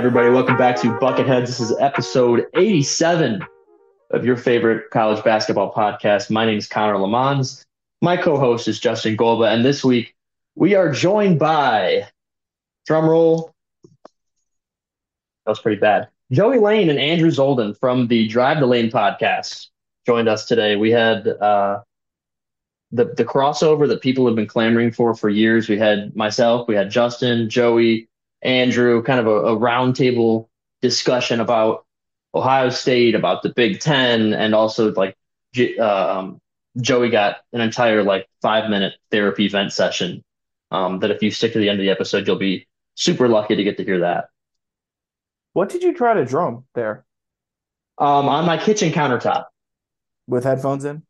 Everybody, welcome back to Bucketheads. This is episode 87 of your favorite college basketball podcast. My name is Connor Lemons. My co host is Justin Golba, and this week we are joined by, drum roll, that was pretty bad, Joey Lane and Andrew Zoldan from the Drive the Lane podcast joined us today. We had uh, the, the crossover that people have been clamoring for for years. We had myself, we had Justin, Joey, Andrew, kind of a, a roundtable discussion about Ohio State, about the Big Ten, and also like um, Joey got an entire like five minute therapy vent session. Um, that if you stick to the end of the episode, you'll be super lucky to get to hear that. What did you try to drum there Um, on my kitchen countertop, with headphones in?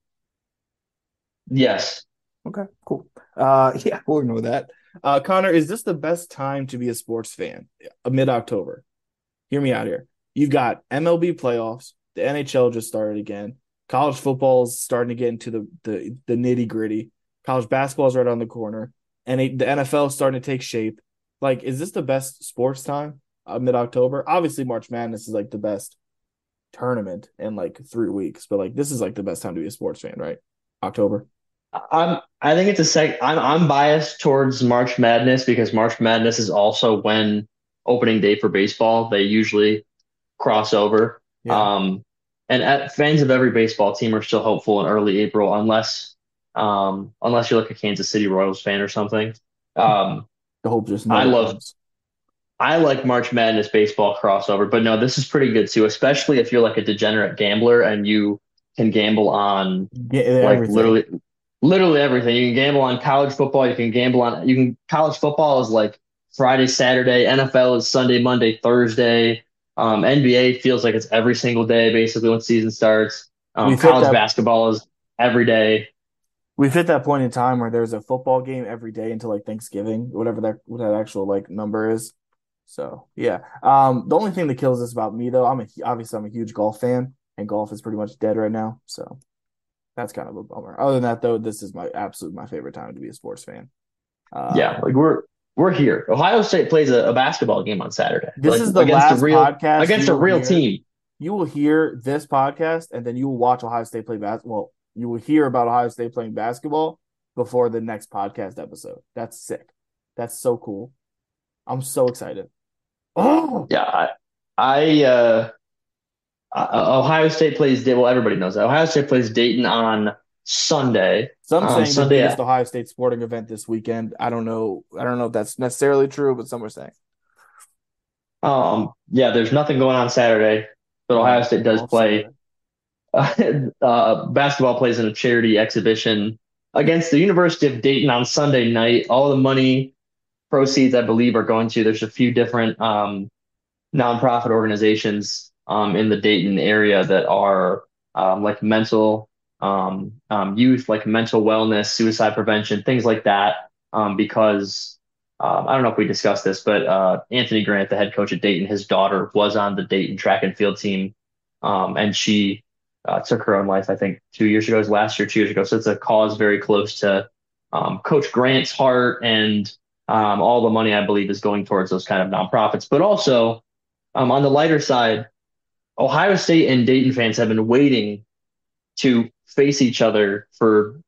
yes. Okay, cool. Uh, yeah, we'll ignore that. Uh, Connor, is this the best time to be a sports fan? Mid October. Hear me out here. You've got MLB playoffs. The NHL just started again. College football is starting to get into the the, the nitty gritty. College basketball is right on the corner, and it, the NFL is starting to take shape. Like, is this the best sports time? Uh, Mid October. Obviously, March Madness is like the best tournament in like three weeks, but like this is like the best time to be a sports fan, right? October. I'm. I think it's a sec. I'm. I'm biased towards March Madness because March Madness is also when opening day for baseball. They usually cross over. Yeah. Um, and at, fans of every baseball team are still hopeful in early April, unless, um, unless you're like a Kansas City Royals fan or something. Um, The hope just I love- comes. I like March Madness baseball crossover, but no, this is pretty good too, especially if you're like a degenerate gambler and you can gamble on Yeah, like everything. literally literally everything. You can gamble on college football, you can gamble on you can college football is like Friday, Saturday, NFL is Sunday, Monday, Thursday. Um, NBA feels like it's every single day basically when season starts. Um, college that- basketball is every day. We've hit that point in time where there's a football game every day until like Thanksgiving, whatever that what that actual like number is. So yeah. Um, the only thing that kills this about me though, I'm a obviously I'm a huge golf fan, and golf is pretty much dead right now. So that's kind of a bummer. Other than that though, this is my absolute my favorite time to be a sports fan. Uh, yeah, like we're we're here. Ohio State plays a, a basketball game on Saturday. This Like, is the against last a real podcast against a real hear. team. You will hear this podcast, and then you will watch Ohio State play basketball. Well, You will hear about Ohio State playing basketball before the next podcast episode. That's sick. That's so cool. I'm so excited. Oh, Yeah, I, I uh uh, Ohio State plays. Well, everybody knows that Ohio State plays Dayton on Sunday. Some saying the Sunday- biggest Ohio State sporting event this weekend. I don't know. I don't know if that's necessarily true, but some are saying. Um, yeah, there's nothing going on Saturday, but Ohio State does play. uh, basketball plays in a charity exhibition against the University of Dayton on Sunday night. All the money proceeds, I believe, are going to. There's a few different um, nonprofit organizations um, in the Dayton area that are um, like mental um, um, youth, like mental wellness, suicide prevention, things like that. Um, because um, I don't know if we discussed this, but uh, Anthony Grant, the head coach at Dayton, his daughter was on the Dayton track and field team, and she uh, took her own life. I think two years ago, was last year, two years ago. So it's a cause very close to Coach Grant's heart, and all the money I believe is going towards those kind of nonprofits. But also on the lighter side, Ohio State and Dayton fans have been waiting to face each other for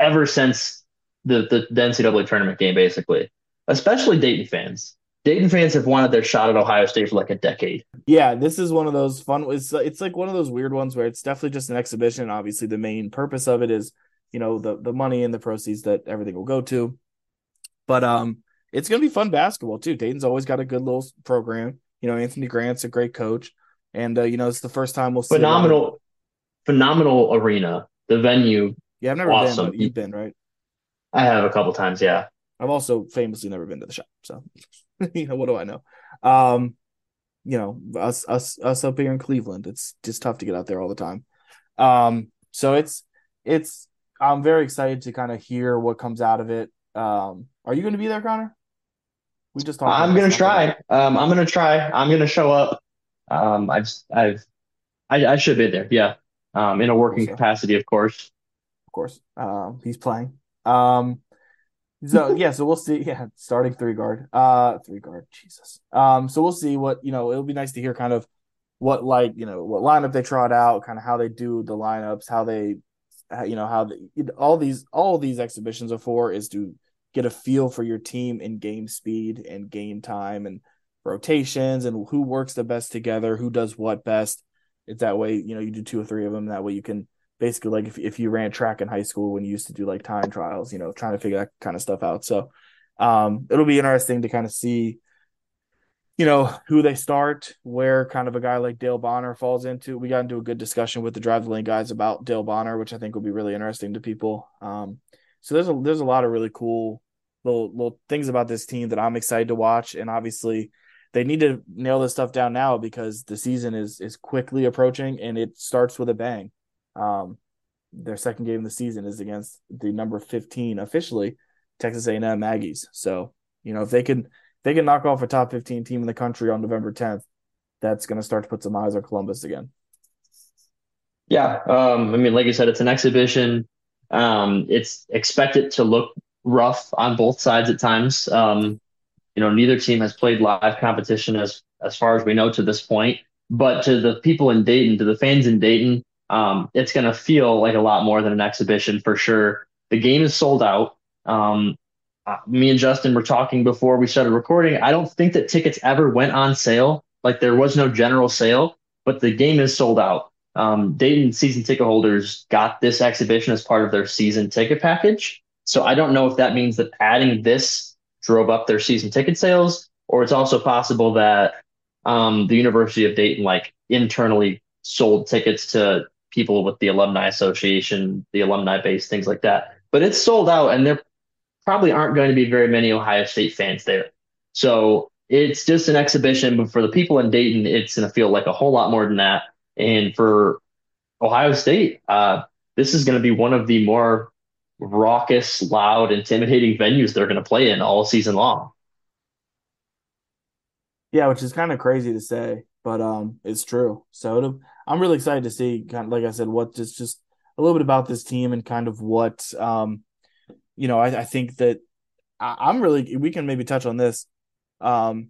ever since the, the, the NCAA tournament game, basically, especially Dayton fans. Dayton fans have wanted their shot at Ohio State for like a decade. Yeah, this is one of those fun. It's it's like one of those weird ones where it's definitely just an exhibition. Obviously, the main purpose of it is you know the the money and the proceeds that everything will go to. But um, it's gonna be fun basketball too. Dayton's always got a good little program. You know, Anthony Grant's a great coach, and uh, you know it's the first time we'll see Phenomenal, phenomenal arena. The venue, Yeah, I've never Awesome. been, but you've been right. I have a couple times. Yeah. I've also famously never been to the shop, so you know what do I know? Um, you know us us us up here in Cleveland, it's just tough to get out there all the time. Um, so it's it's I'm very excited to kind of hear what comes out of it. Um, are you going to be there, Connor? We just talked. I'm gonna try. Um, I'm gonna try. I'm gonna show up. Um, I've, I've, I, I should be there. Yeah. Um, in a working So- capacity, of course. of course. Um, he's playing. Um, so yeah, so we'll see. Yeah, starting three guard. Uh, three guard. Jesus. Um, so we'll see what you know. It'll be nice to hear kind of what like you know what lineup they trot out, kind of how they do the lineups, how they, how, you know, how they, all these all these exhibitions are for is to get a feel for your team in game speed and game time and rotations and who works the best together, who does what best. It's that way, you know, you do two or three of them. That way you can basically like if, if you ran track in high school when you used to do like time trials, you know, trying to figure that kind of stuff out. So um it'll be interesting to kind of see, you know, who they start, where kind of a guy like Dale Bonner falls into. We got into a good discussion with the drive the lane guys about Dale Bonner, which I think will be really interesting to people. Um so there's a there's a lot of really cool little little things about this team that I'm excited to watch. And obviously they need to nail this stuff down now because the season is is quickly approaching and it starts with a bang. Um, their second game of the season is against the number 15 officially Texas A&M Aggies. So, you know, if they can they can knock off a top 15 team in the country on November 10th, that's going to start to put some eyes on Columbus again. Yeah. Um, I mean, like you said, it's an exhibition. Um, it's expected to look rough on both sides at times. Um, you know, neither team has played live competition as as far as we know to this point. But to the people in Dayton, to the fans in Dayton, um, it's going to feel like a lot more than an exhibition for sure. The game is sold out. Um, uh, me and Justin were talking before we started recording. I don't think that tickets ever went on sale. Like there was no general sale, but the game is sold out. Um, Dayton season ticket holders got this exhibition as part of their season ticket package. So I don't know if that means that adding this drove up their season ticket sales, or it's also possible that um, the University of Dayton like internally sold tickets to people with the alumni association, the alumni base, things like that. But it's sold out, and there probably aren't going to be very many Ohio State fans there. So it's just an exhibition, but for the people in Dayton, it's going to feel like a whole lot more than that. And for Ohio State, uh, this is going to be one of the more raucous, loud, intimidating venues they're going to play in all season long. Yeah, which is kind of crazy to say, but um, it's true. So I'm really excited to see, kind of like I said, what just just a little bit about this team and kind of what um, you know, I, I think that I, I'm really we can maybe touch on this. Um,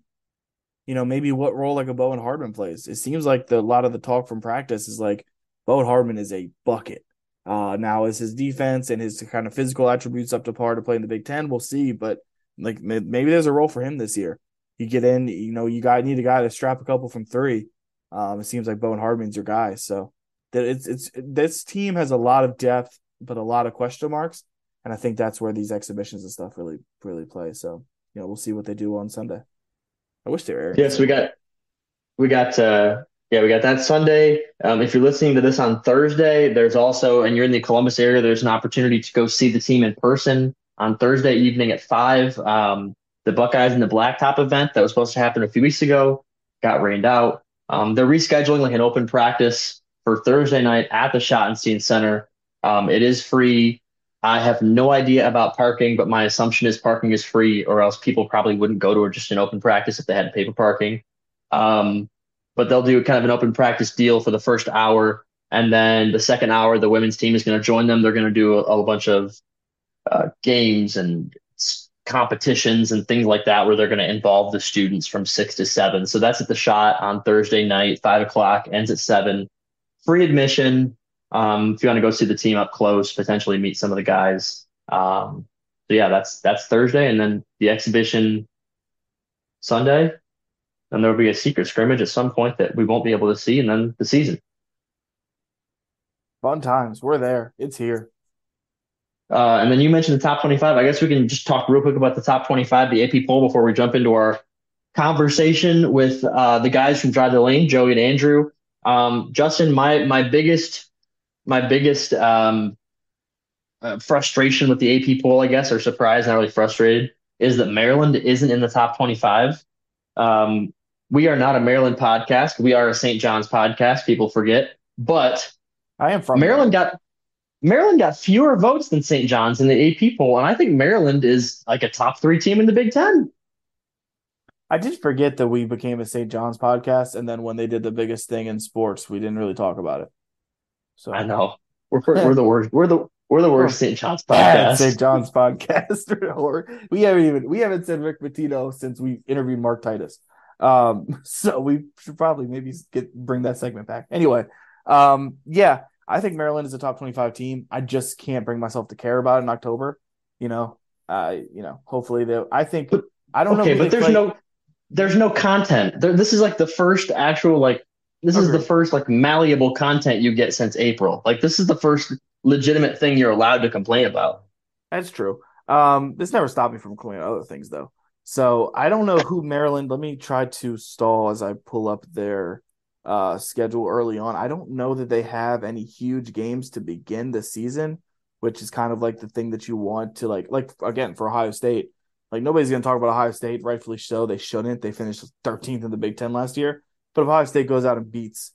you know, maybe what role like a Bowen Hardman plays. It seems like the a lot of the talk from practice is like Bowen Hardman is a bucket. Uh, now is his defense and his kind of physical attributes up to par to play in the Big Ten? We'll see, but like maybe there's a role for him this year. You get in, you know, you got need a guy to strap a couple from three. Um, it seems like Bowen Hardman's your guy. So that it's it's this team has a lot of depth, but a lot of question marks. And I think that's where these exhibitions and stuff really really play. So you know we'll see what they do on Sunday. I wish they were. Yes, we got we got uh yeah, we got that Sunday. Um, if you're listening to this on Thursday, there's also and you're in the Columbus area, there's an opportunity to go see the team in person on Thursday evening at five. Um, the Buckeyes and the Blacktop event that was supposed to happen a few weeks ago got rained out. Um, they're rescheduling like an open practice for Thursday night at the Schottenstein Center. Um, it is free. I have no idea about parking, but my assumption is parking is free, or else people probably wouldn't go to just an open practice if they had paper parking. Um, but they'll do kind of an open practice deal for the first hour, and then the second hour, the women's team is going to join them. They're going to do a, a bunch of uh, games and competitions and things like that where they're going to involve the students from six to seven. So that's at the Schott on Thursday night, five o'clock, ends at seven. Free admission. Um, if you want to go see the team up close, potentially meet some of the guys. Um, so yeah, that's that's Thursday, and then the exhibition Sunday. Then there will be a secret scrimmage at some point that we won't be able to see, and then the season. Fun times. We're there. It's here. Uh, and then you mentioned the top 25. I guess we can just talk real quick about the top 25, the AP poll, before we jump into our conversation with uh, the guys from Drive the Lane, Joey and Andrew. Um, Justin, my my biggest my biggest um, uh, frustration with the AP poll, I guess, or surprise, not really frustrated, is that Maryland isn't in the top 25. Um, we are not a Maryland podcast. We are a St. John's podcast. People forget, but I am from Maryland got Maryland got fewer votes than St. John's in the AP poll, and I think Maryland is like a top three team in the Big Ten. I did forget that we became a St. John's podcast, and then when they did the biggest thing in sports, we didn't really talk about it. So I know we're we're the worst. We're the we're the worst St. John's podcast. St. John's podcast. Or we haven't even we haven't said Rick Pitino since we interviewed Mark Titus. Um, so we should probably maybe get bring that segment back. Anyway, um, yeah, I think Maryland is a top twenty-five team. I just can't bring myself to care about it in October. You know, uh, you know, hopefully they. I think I don't know. Okay, who but there's play- no there's no content. There, this is like the first actual like this is the first like malleable content you get since April. Like this is the first legitimate thing you're allowed to complain about. That's true. Um, this never stopped me from complaining about other things though. So I don't know who Maryland. Let me try to stall as I pull up their uh, schedule early on. I don't know that they have any huge games to begin the season, which is kind of like the thing that you want to like. Like again for Ohio State, like nobody's going to talk about Ohio State. Rightfully so. They shouldn't. They finished 13th in the Big Ten last year. But if Ohio State goes out and beats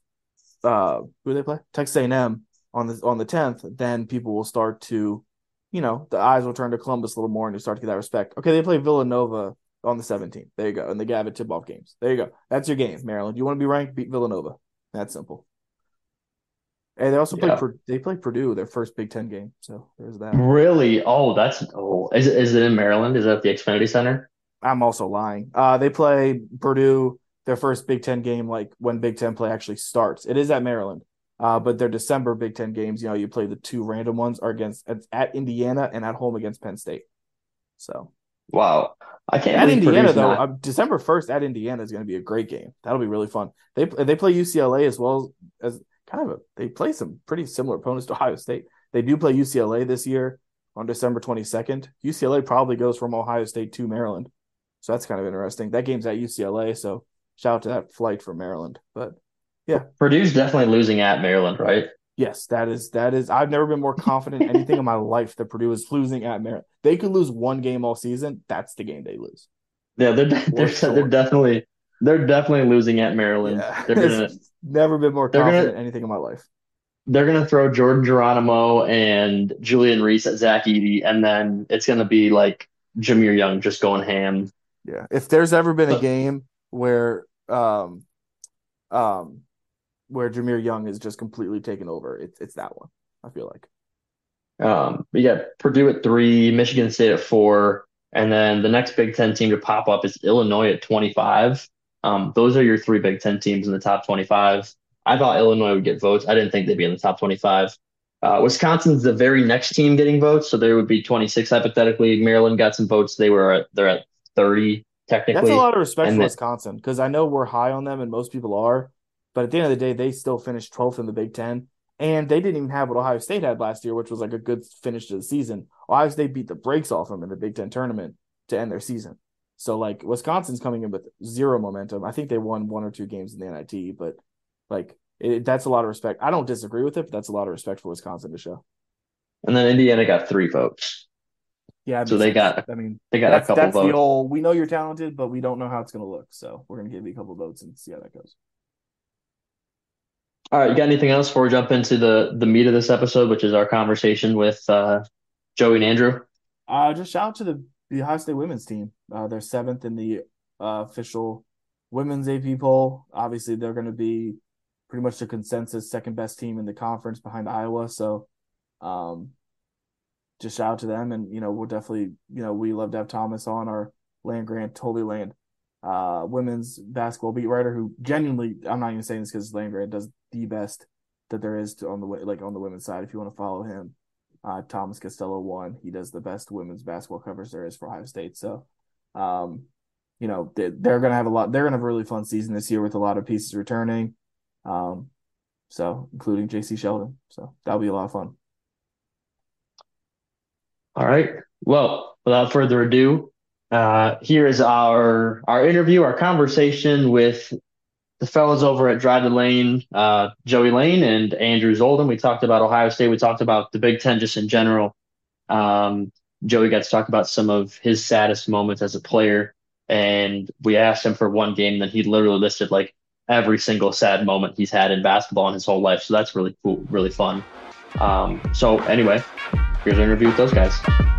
uh, who they play? Texas A&M on the on the 10th, then people will start to you know, the eyes will turn to Columbus a little more and you start to get that respect. Okay, they play Villanova on the 17th. There you go. And the Gavitt tip off games. There you go. That's your game, Maryland. You want to be ranked? Beat Villanova. That's simple. And they also play Yeah. Pur- they play Purdue their first Big Ten game. So there's that. Really? Oh, that's oh. Is it is it in Maryland? Is that at the Xfinity Center? I'm also lying. Uh, they play Purdue their first Big Ten game, like when Big Ten play actually starts. It is at Maryland. Uh, but their December Big Ten games, you know, you play the two random ones are against at, at Indiana and at home against Penn State. So Wow. I can't at Indiana though, uh, December first at Indiana is going to be a great game. That'll be really fun. They they play UCLA as well as, as kind of a they play some pretty similar opponents to Ohio State. They do play UCLA this year on December twenty second. UCLA probably goes from Ohio State to Maryland, so that's kind of interesting. That game's at UCLA, so shout out to that flight from Maryland. But Purdue's definitely losing at Maryland, right? yes, that is that is. I've never been more confident in anything in my life that Purdue is losing at Maryland. They could lose one game all season. That's the game they lose. Yeah, they're they're, they're definitely they're definitely losing at Maryland. Yeah. They're gonna Never been more They're gonna- confident in anything in my life. they're gonna throw Jordan Geronimo and Julian Reese at Zach Edey, and then it's gonna be like Jahmir Young just going ham. Yeah. If there's ever been a game where um um where Jahmir Young is just completely taken over, it's it's that one. I feel like. Um, but yeah, Purdue at three, Michigan State at four, and then the next Big Ten team to pop up is Illinois at 25. Um, those are your three Big Ten teams in the top 25. I thought Illinois would get votes. I didn't think they'd be in the top 25. Uh, Wisconsin's the very next team getting votes, so there would be 26 hypothetically. Maryland got some votes. They were at, they're at 30 technically. That's a lot of respect and for Wisconsin because I know we're high on them and most people are, But at the end of the day, they still finished 12th in the Big Ten. And they didn't even have what Ohio State had last year, which was like a good finish to the season. Ohio State beat the brakes off them in the Big Ten tournament to end their season. So like Wisconsin's coming in with zero momentum. I think they won one or two games in the NIT, but like it, that's a lot of respect. I don't disagree with it, but that's a lot of respect for Wisconsin to show. And then Indiana got three votes. Yeah, so they got. I mean, they got that's, a couple that's votes. the old, We know you're talented, but we don't know how it's going to look. So we're going to give you a couple votes and see how that goes. All right, you got anything else before we jump into the the meat of this episode, which is our conversation with uh, Joey and Andrew? Uh, just shout out to the, the Ohio State women's team. Uh, they're seventh in the uh, official women's AP poll. Obviously, they're going to be pretty much the consensus second best team in the conference behind Iowa. So, um, just shout out to them, and you know we'll definitely you know we love to have Thomas on our land grant, Holy Land, uh, women's basketball beat writer who genuinely I'm not even saying this because Land Grant does the best that there is to, on the way like on the women's side. If you want to follow him, uh, Thomas Costello one. He does the best women's basketball covers there is for Ohio State. So, um, you know they, they're gonna have a lot. They're gonna have a really fun season this year with a lot of pieces returning. Um, so including Jacy Sheldon. So that'll be a lot of fun. All right. Well, without further ado, uh, here is our our interview, our conversation with the fellows over at the Lane, uh, Joey Lane and Andrew Zoldan. We talked about Ohio State. We talked about the Big Ten just in general. Um, Joey got to talk about some of his saddest moments as a player, and we asked him for one game, then he literally listed like every single sad moment he's had in basketball in his whole life. So that's really cool, really fun. Um, so anyway, here's an interview with those guys.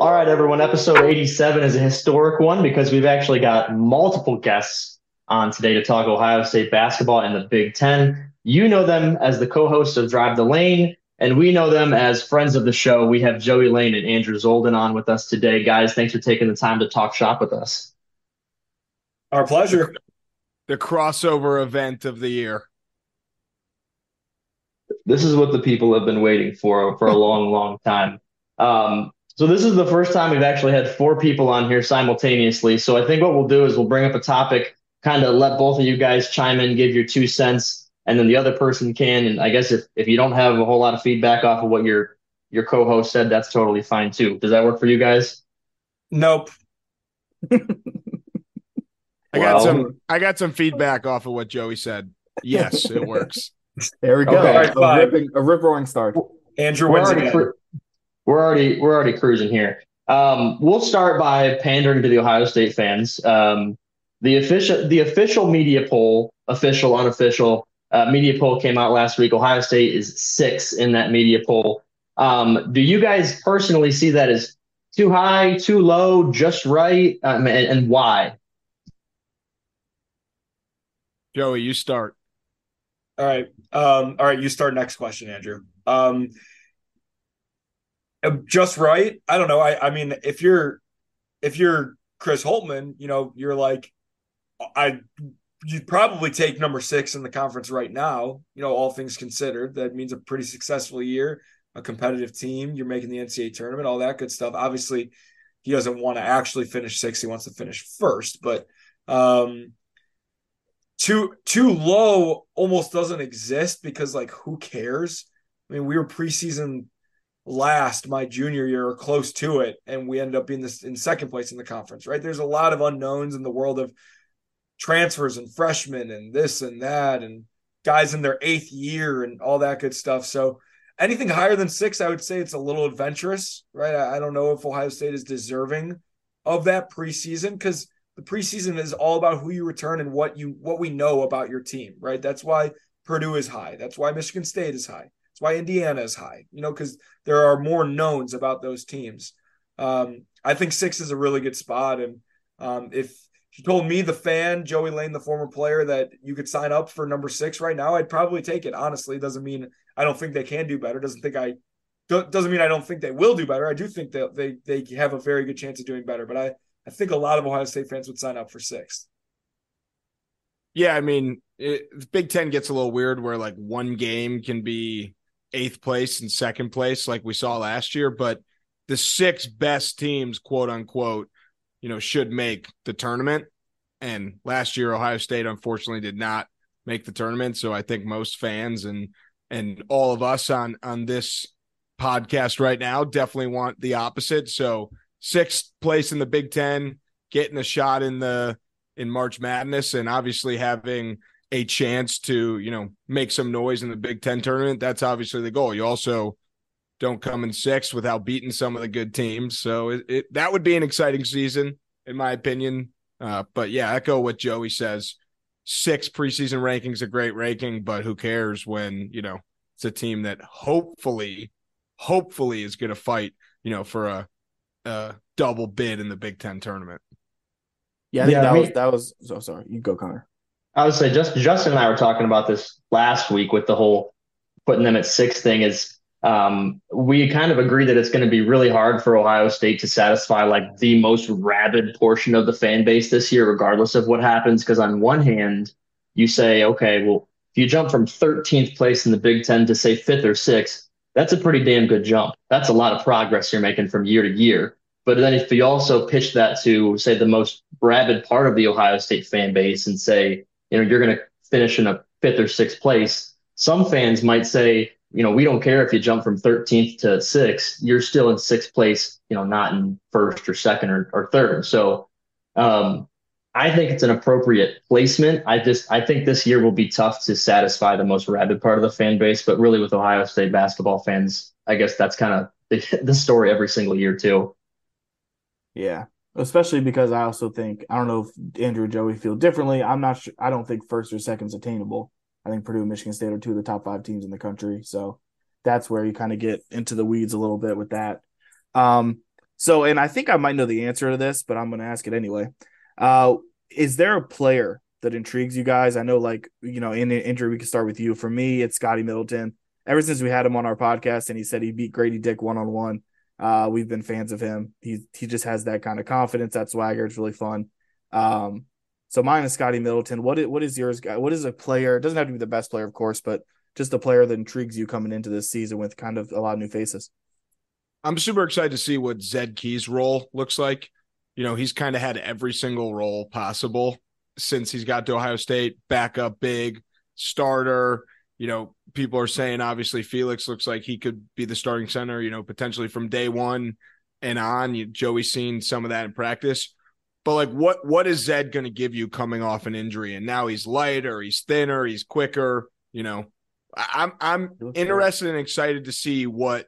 All right, everyone. Episode 87 is a historic one because we've actually got multiple guests on today to talk Ohio State basketball and the Big Ten. You know them as the co hosts of Drive the Lane, and we know them as friends of the show. We have Joey Lane and Andrew Zoldan on with us today. Guys, thanks for taking the time to talk shop with us. Our pleasure. The crossover event of the year. This is what the people have been waiting for for a long, long time. Um, so this is the first time we've actually had four people on here simultaneously. So I think what we'll do is we'll bring up a topic, kind of let both of you guys chime in, give your two cents, and then the other person can. And I guess if, if you don't have a whole lot of feedback off of what your your co-host said, that's totally fine too. Does that work for you guys? Nope. I Well- got some I got some feedback off of what Joey said. Yes, it works. There we go. Okay. a, ripping, a rip roaring start. Andrew We're wins already, again. cru- we're already we're already cruising here. Um, we'll start by pandering to the Ohio State fans. Um, the official the official media poll, official unofficial uh, media poll came out last week. Ohio State is six in that media poll. Um, do you guys personally see that as too high, too low, just right, um, and, and why? Joey, you start. All right. Um, all right, you start next question, Andrew. Um, uh, just right. I don't know. I, I mean, if you're if you're Chris Holtmann, you know, you're like, I you'd probably take number six in the conference right now. You know, all things considered, that means a pretty successful year, a competitive team. You're making the NCAA tournament, all that good stuff. Obviously, he doesn't want to actually finish six. He wants to finish first, but um, too too low almost doesn't exist because like who cares? I mean, we were preseason last my junior year or close to it, and we ended up being this in second place in the conference. Right? There's a lot of unknowns in the world of transfers and freshmen and this and that and guys in their eighth year and all that good stuff. So anything higher than six, I would say it's a little adventurous, right? I, I don't know if Ohio State is deserving of that preseason because the preseason is all about who you return and what you what we know about your team, right? That's why Purdue is high. That's why Michigan State is high. That's why Indiana is high. You know, because there are more knowns about those teams. Um, I think six is a really good spot, and um, if you told me, the fan, Joey Lane, the former player, that you could sign up for number six right now, I'd probably take it. Honestly, doesn't mean I don't think they can do better. Doesn't think I doesn't mean I don't think they will do better. I do think that they they have a very good chance of doing better. But I I think a lot of Ohio State fans would sign up for sixth. Yeah, I mean, it, Big Ten gets a little weird where like one game can be eighth place and second place, like we saw last year, but the six best teams, quote unquote, you know, should make the tournament. And last year, Ohio State unfortunately did not make the tournament. So I think most fans and and all of us on on this podcast right now definitely want the opposite. So sixth place in the Big Ten, getting a shot in the in March Madness, and obviously having a chance to you know make some noise in the Big Ten tournament. That's obviously the goal. You also don't come in sixth without beating some of the good teams. So it, it that would be an exciting season, in my opinion. Uh, but yeah, echo what Joey says. Six preseason rankings a great ranking, but who cares when you know it's a team that hopefully, hopefully is going to fight you know for a, a double bid in the Big Ten tournament. Yeah, I think Yeah, that we- was that was so sorry. You go, Connor. I would say just Justin and I were talking about this last week with the whole putting them at six thing is um, we kind of agree that it's going to be really hard for Ohio State to satisfy like the most rabid portion of the fan base this year, regardless of what happens. Because on one hand, you say, okay, well, if you jump from 13th place in the Big Ten to say fifth or sixth, that's a pretty damn good jump. That's a lot of progress you're making from year to year. But then if you also pitch that to say the most rabid part of the Ohio State fan base and say, you know, you're going to finish in a fifth or sixth place, some fans might say, you know, we don't care if you jump from 13th to sixth, you're still in sixth place, you know, not in first or second or, or third. So um, I think it's an appropriate placement. I just I think this year will be tough to satisfy the most rabid part of the fan base, but really with Ohio State basketball fans, I guess that's kind of the, the story every single year too. Yeah, especially because I also think I don't know if Andrew and Joey feel differently. I'm not sure. I don't think first or second's attainable. I think Purdue and Michigan State are two of the top five teams in the country. So that's where you kind of get into the weeds a little bit with that. Um, so, and I think I might know the answer to this, but I'm going to ask it anyway. Uh, is there a player that intrigues you guys? I know, like, you know, Andrew, we can start with you. For me, it's Scotty Middleton. Ever since we had him on our podcast and he said he beat Grady Dick one on one, uh, we've been fans of him. He he just has that kind of confidence, that swagger. It's really fun. Um, so mine is Scotty Middleton. What is, what is yours? What is a player? It doesn't have to be the best player, of course, but just a player that intrigues you coming into this season with kind of a lot of new faces. I'm super excited to see what Zed Key's role looks like. You know, he's kind of had every single role possible since he's got to Ohio State, backup big, starter. You know, people are saying obviously Felix looks like he could be the starting center, you know, potentially from day one and on. You, Joey's seen some of that in practice. But like what what is Zed going to give you coming off an injury? And now he's lighter, he's thinner, he's quicker, you know. I'm I'm interested and excited to see what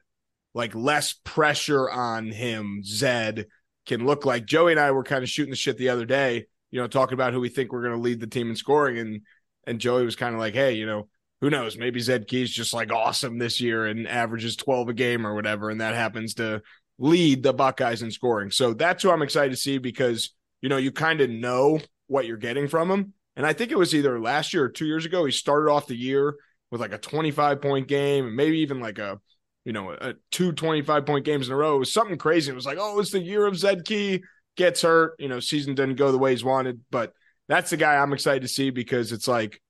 like less pressure on him Zed can look like. Joey and I were kind of shooting the shit the other day, you know, talking about who we think we're going to lead the team in scoring, and and Joey was kind of like, hey, you know, who knows? Maybe Zed Key's just like awesome this year and averages 12 a game or whatever, and that happens to lead the Buckeyes in scoring. So that's who I'm excited to see because you know you kind of know what you're getting from him. And I think it was either last year or two years ago. He started off the year with like a 25 point game and maybe even like a you know, a two 25 point games in a row. It was something crazy. It was like, oh, it's the year of Zed Key gets hurt. You know, season didn't go the way he's wanted, but that's the guy I'm excited to see because it's like,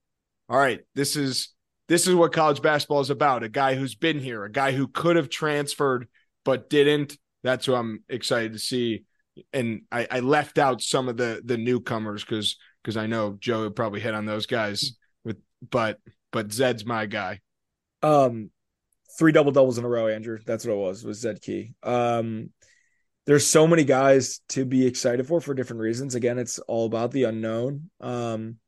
all right, this is this is what college basketball is about. A guy who's been here, a guy who could have transferred but didn't. That's who I'm excited to see. And I, I left out some of the the newcomers because because I know Joe would probably hit on those guys with but but Zed's my guy. Um three double doubles in a row, Andrew. That's what it was, was Zed Key. Um, there's so many guys to be excited for for different reasons. Again, it's all about the unknown. Um,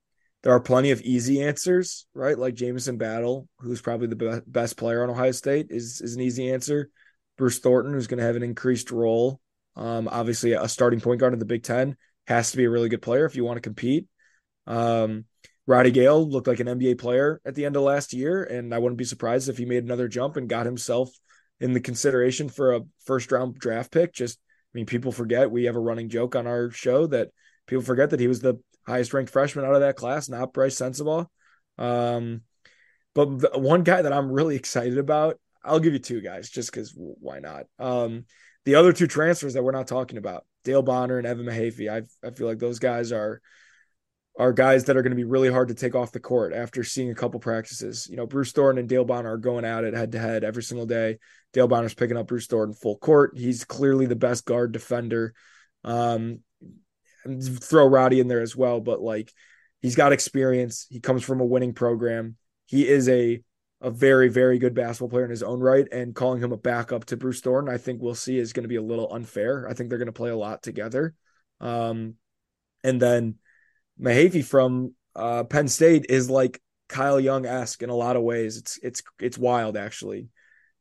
there are plenty of easy answers, right? Like Jamison Battle, who's probably the be- best player on Ohio State, is is an easy answer. Bruce Thornton, who's going to have an increased role. Um, obviously, a starting point guard in the Big Ten has to be a really good player if you want to compete. Um, Roddy Gayle looked like an NBA player at the end of last year, and I wouldn't be surprised if he made another jump and got himself in the consideration for a first round draft pick. Just, I mean, people forget we have a running joke on our show that people forget that he was the highest ranked freshman out of that class, not Brice Sensabaugh. Um, but one guy that I'm really excited about, I'll give you two guys just because why not? Um, the other two transfers that we're not talking about, Dale Bonner and Evan Mahaffey, I I feel like those guys are are guys that are going to be really hard to take off the court after seeing a couple practices. You know, Bruce Thornton and Dale Bonner are going at it head to head every single day. Dale Bonner's picking up Bruce Thornton full court. He's clearly the best guard defender. Um, throw Roddy in there as well, but like he's got experience. He comes from a winning program. He is a a very very good basketball player in his own right, and calling him a backup to Bruce Thornton, I think we'll see is going to be a little unfair. I think they're going to play a lot together. Um, and then Mahaffey from uh, Penn State is like Kyle Young esque in a lot of ways. It's it's it's wild actually.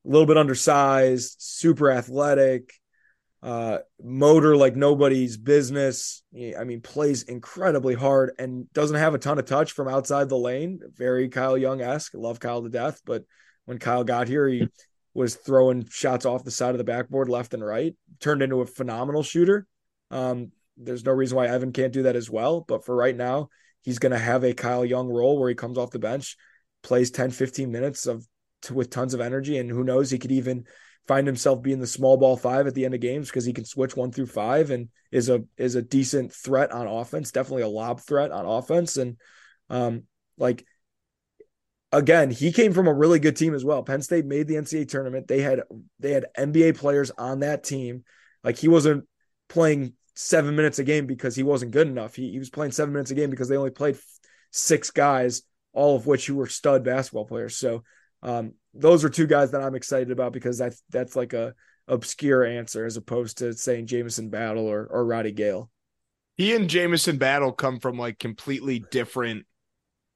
A little bit undersized, super athletic, uh, motor like nobody's business. I mean, plays incredibly hard and doesn't have a ton of touch from outside the lane. Very Kyle Young esque. Love Kyle to death, but when Kyle got here, he was throwing shots off the side of the backboard left and right. Turned into a phenomenal shooter. Um, there's no reason why Evan can't do that as well. But for right now, he's going to have a Kyle Young role where he comes off the bench, plays 10, 15 minutes of to, with tons of energy. And who knows, he could even find himself being the small ball five at the end of games because he can switch one through five and is a is a decent threat on offense, definitely a lob threat on offense. And um, like again, he came from a really good team as well. Penn State made the NCAA tournament. They had they had NBA players on that team. Like he wasn't playing seven minutes a game because he wasn't good enough. He, he was playing seven minutes a game because they only played six guys, all of which who were stud basketball players. So um, those are two guys that I'm excited about because that's that's like a obscure answer as opposed to saying Jamison Battle or or Roddy Gayle. He and Jamison Battle come from like completely different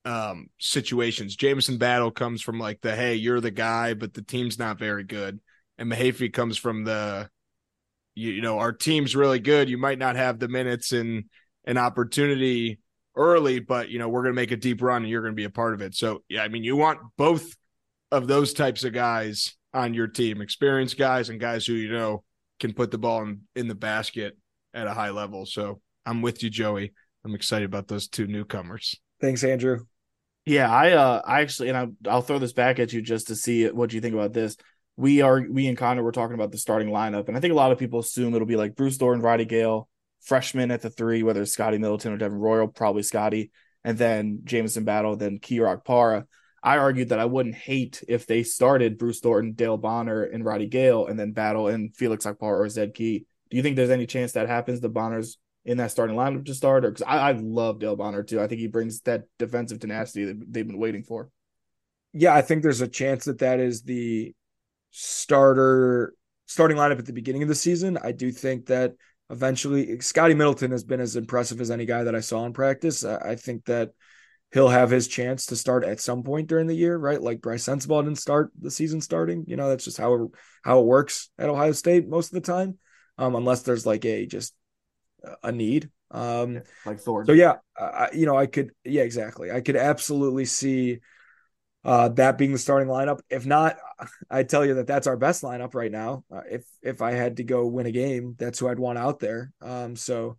um situations. Jamison Battle comes from like the hey, you're the guy, but the team's not very good. And Mahaffey comes from the you, you know our team's really good. You might not have the minutes and an opportunity early, but you know we're to make a deep run and you're to be a part of it. So yeah, I mean you want both of those types of guys on your team, experienced guys and guys who you know can put the ball in, in the basket at a high level. So I'm with you, Joey. I'm excited about those two newcomers. Thanks, Andrew. Yeah, I uh I actually and I I'll throw this back at you just to see what you think about this we are we and Connor were talking about the starting lineup, and I think a lot of people assume it'll be like Bruce Thornton, Roddy Gayle, freshman at the three, whether it's Scotty Middleton or Devin Royal, probably Scotty, and then Jamison Battle, then Keyrock Para. I argued that I wouldn't hate if they started Bruce Thornton, Dale Bonner, and Roddy Gayle, and then Battle and Felix Okpara or Zed Key. Do you think there's any chance that happens? The Bonner's in that starting lineup to start, or because I, I love Dale Bonner too. I think he brings that defensive tenacity that they've been waiting for. Yeah, I think there's a chance that that is the starter starting lineup at the beginning of the season. I do think that eventually Scotty Middleton has been as impressive as any guy that I saw in practice. I think that he'll have his chance to start at some point during the year, right? Like Brice Sensabaugh didn't start the season starting. You know, that's just how it, how it works at Ohio State most of the time, um, unless there's like a just a need. Um, like Thor. So yeah, I, you know, I could, yeah, exactly. I could absolutely see uh, that being the starting lineup. If not, I tell you that that's our best lineup right now. Uh, if if I had to go win a game, that's who I'd want out there. Um, so,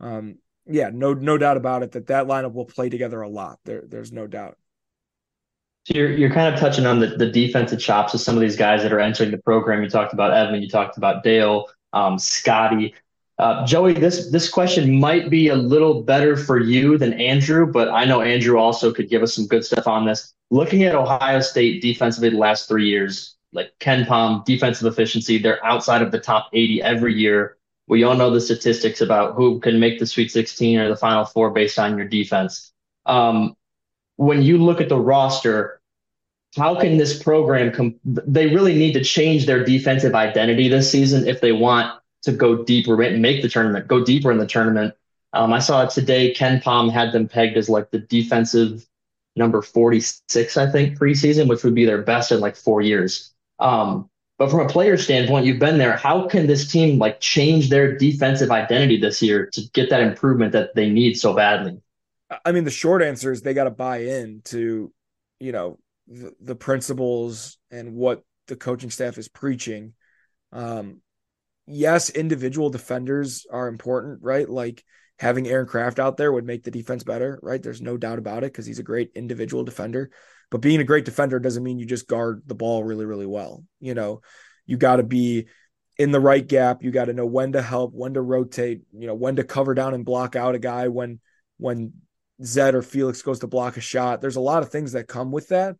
um, yeah, no no doubt about it that that lineup will play together a lot. There there's no doubt. So you're you're kind of touching on the, the defensive chops of some of these guys that are entering the program. You talked about Evan, you talked about Dale, um, Scotty. Uh, Joey, this this question might be a little better for you than Andrew, but I know Andrew also could give us some good stuff on this. Looking at Ohio State defensively the last three years, like KenPom, defensive efficiency, they're outside of the top 80 every year. We all know the statistics about who can make the Sweet 16 or the Final Four based on your defense. Um, when you look at the roster, how can this program com- they really need to change their defensive identity this season if they want to go deeper and make the tournament, go deeper in the tournament. Um, I saw today KenPom had them pegged as like the defensive number 46, I think, preseason, which would be their best in like four years. Um, but from a player standpoint, you've been there. How can this team like change their defensive identity this year to get that improvement that they need so badly? I mean, the short answer is they got to buy in to, you know, the, the principles and what the coaching staff is preaching. Um, yes, individual defenders are important, right? Like having Aaron Craft out there would make the defense better, right? There's no doubt about it because he's a great individual defender. But being a great defender doesn't mean you just guard the ball really, really well. You know, you got to be in the right gap. You got to know when to help, when to rotate, you know, when to cover down and block out a guy when when Zed or Felix goes to block a shot. There's a lot of things that come with that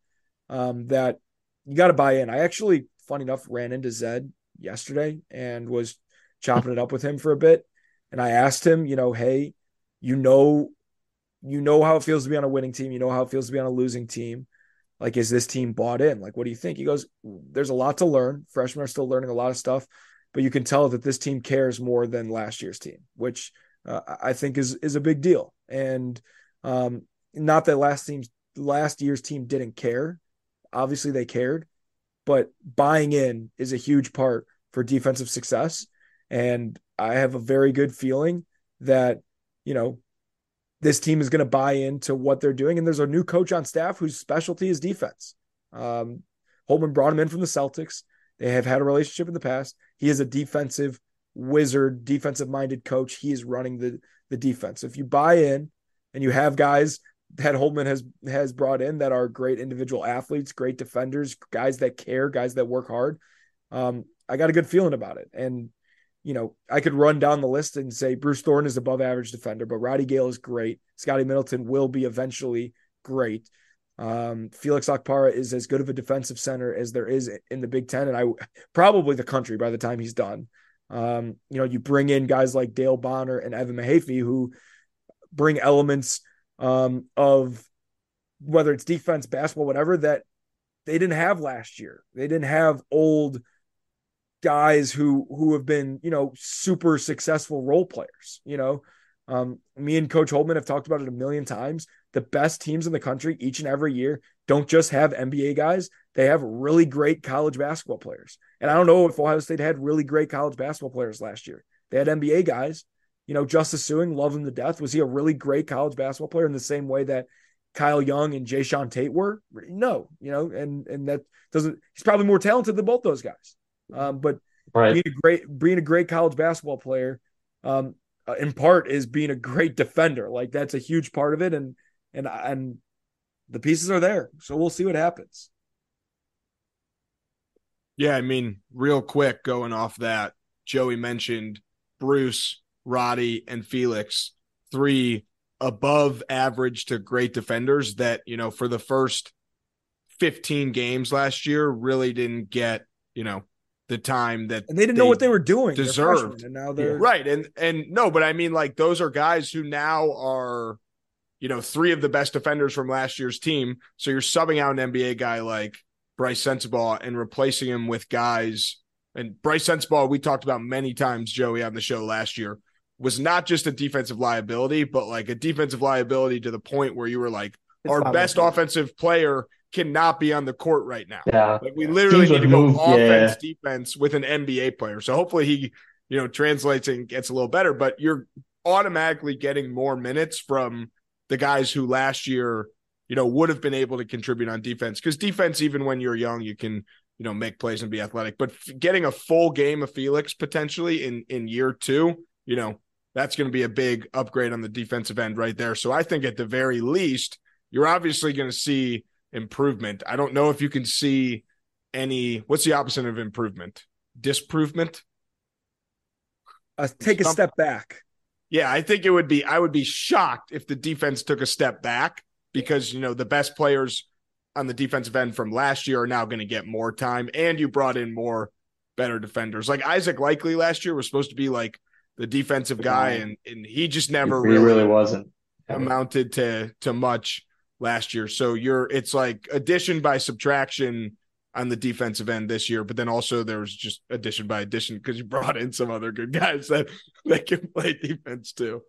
um, that you got to buy in. I actually, funny enough, ran into Zed yesterday and was chopping it up with him for a bit. And I asked him, you know, hey, you know, you know how it feels to be on a winning team. You know how it feels to be on a losing team. Like, is this team bought in? Like, what do you think? He goes, there's a lot to learn. Freshmen are still learning a lot of stuff, but you can tell that this team cares more than last year's team, which uh, I think is is a big deal. And um, not that last team's last year's team didn't care. Obviously, they cared, but buying in is a huge part for defensive success. And I have a very good feeling that, you know, this team is going to buy into what they're doing. And there's a new coach on staff whose specialty is defense. Um, Holtmann brought him in from the Celtics. They have had a relationship in the past. He is a defensive wizard, defensive minded coach. He is running the, the defense. If you buy in and you have guys that Holtmann has has brought in that are great individual athletes, great defenders, guys that care, guys that work hard. Um, I got a good feeling about it. And, you know, I could run down the list and say Bruce Thornton is above average defender, but Roddy Gayle is great. Scotty Middleton will be eventually great. Um, Felix Okpara is as good of a defensive center as there is in the Big Ten, and I probably the country by the time he's done. Um, you know, you bring in guys like Dale Bonner and Evan Mahaffey who bring elements um, of whether it's defense, basketball, whatever that they didn't have last year. They didn't have old guys who who have been you know super successful role players you know? Um, me and coach holtmann have talked about it a million times. The best teams in the country each and every year don't just have nba guys. They have really great college basketball players. And i don't know if ohio state had really great college basketball players last year. They had nba guys. You know justice sueing love him to death. Was he a really great college basketball player in the same way that kyle young and jae'sean tate were? No you know and and that doesn't he's probably more talented than both those guys um, but right. being a great being a great college basketball player, um, uh, in part is being a great defender. Like that's a huge part of it, and and and the pieces are there. So we'll see what happens. Yeah, I mean, real quick, going off that, Joey mentioned Bruce, Roddy, and Felix, three above average to great defenders that, you know, for the first 15 games last year really didn't get, you know, the time that and they didn't they know what they were doing. Deserved. and now they're right and and no but i mean like those are guys who now are you know three of the best defenders from last year's team. So you're subbing out an nba guy like brice sensabaugh and replacing him with guys and brice sensabaugh we talked about many times joey on the show last year was not just a defensive liability, but like a defensive liability to the point where you were like, It's our best offensive player cannot be on the court right now. Yeah. Like we literally Teams need to go move- offense, yeah. defense with an NBA player. So hopefully he, you know, translates and gets a little better, but you're automatically getting more minutes from the guys who last year, you know, would have been able to contribute on defense. Because defense, even when you're young, you can, you know, make plays and be athletic. But f- getting a full game of Felix potentially in in year two, you know, that's going to be a big upgrade on the defensive end right there. So I think at the very least, you're obviously going to see improvement. I don't know if you can see any. What's the opposite of improvement? Disprovement. Uh, take a step back. Yeah, I think it would be. I would be shocked if the defense took a step back because you know the best players on the defensive end from last year are now going to get more time, and you brought in more better defenders. Like Isaac Likely last year was supposed to be like the defensive guy, and and he just never He really, really wasn't. amounted to to much last year. So you're it's like addition by subtraction on the defensive end this year, but then also there was just addition by addition because you brought in some other good guys that that can play defense too.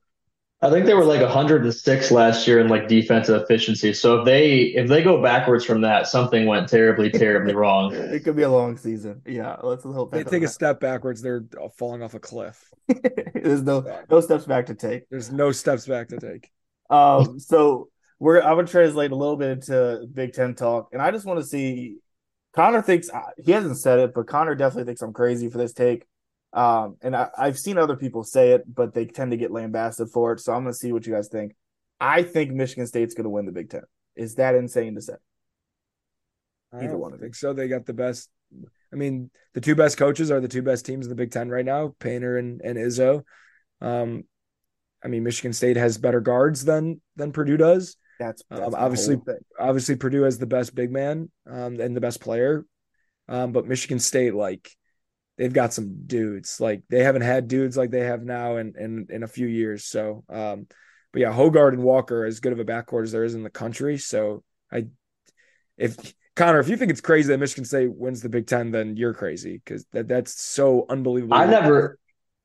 I think they were like 106 last year in like defensive efficiency. So if they if they go backwards from that, something went terribly, terribly wrong. It could be a long season. Yeah, let's hope They take a doesn't step backwards, they're falling off a cliff. There's no no steps back to take. There's no steps back to take. Um, so we're I'm gonna translate a little bit into Big Ten talk, and I just want to see. Connor thinks he hasn't said it, but Connor definitely thinks I'm crazy for this take. Um, and I, I've seen other people say it, but they tend to get lambasted for it. So I'm gonna see what you guys think. I think Michigan State's gonna win the Big Ten. Is that insane to say? I Either don't one of think so. They got the best. I mean, the two best coaches are the two best teams in the Big Ten right now, Painter and, and Izzo. Um, I mean, Michigan State has better guards than than Purdue does. That's, that's Um, obviously, obviously Purdue has the best big man um, and the best player, um, but Michigan State like they've got some dudes like they haven't had dudes like they have now in in, in a few years. So, um, but yeah, Hoggard and Walker are as good of a backcourt as there is in the country. So I, if Connor, if you think it's crazy that Michigan State wins the Big Ten, then you're crazy because that that's so unbelievable. I never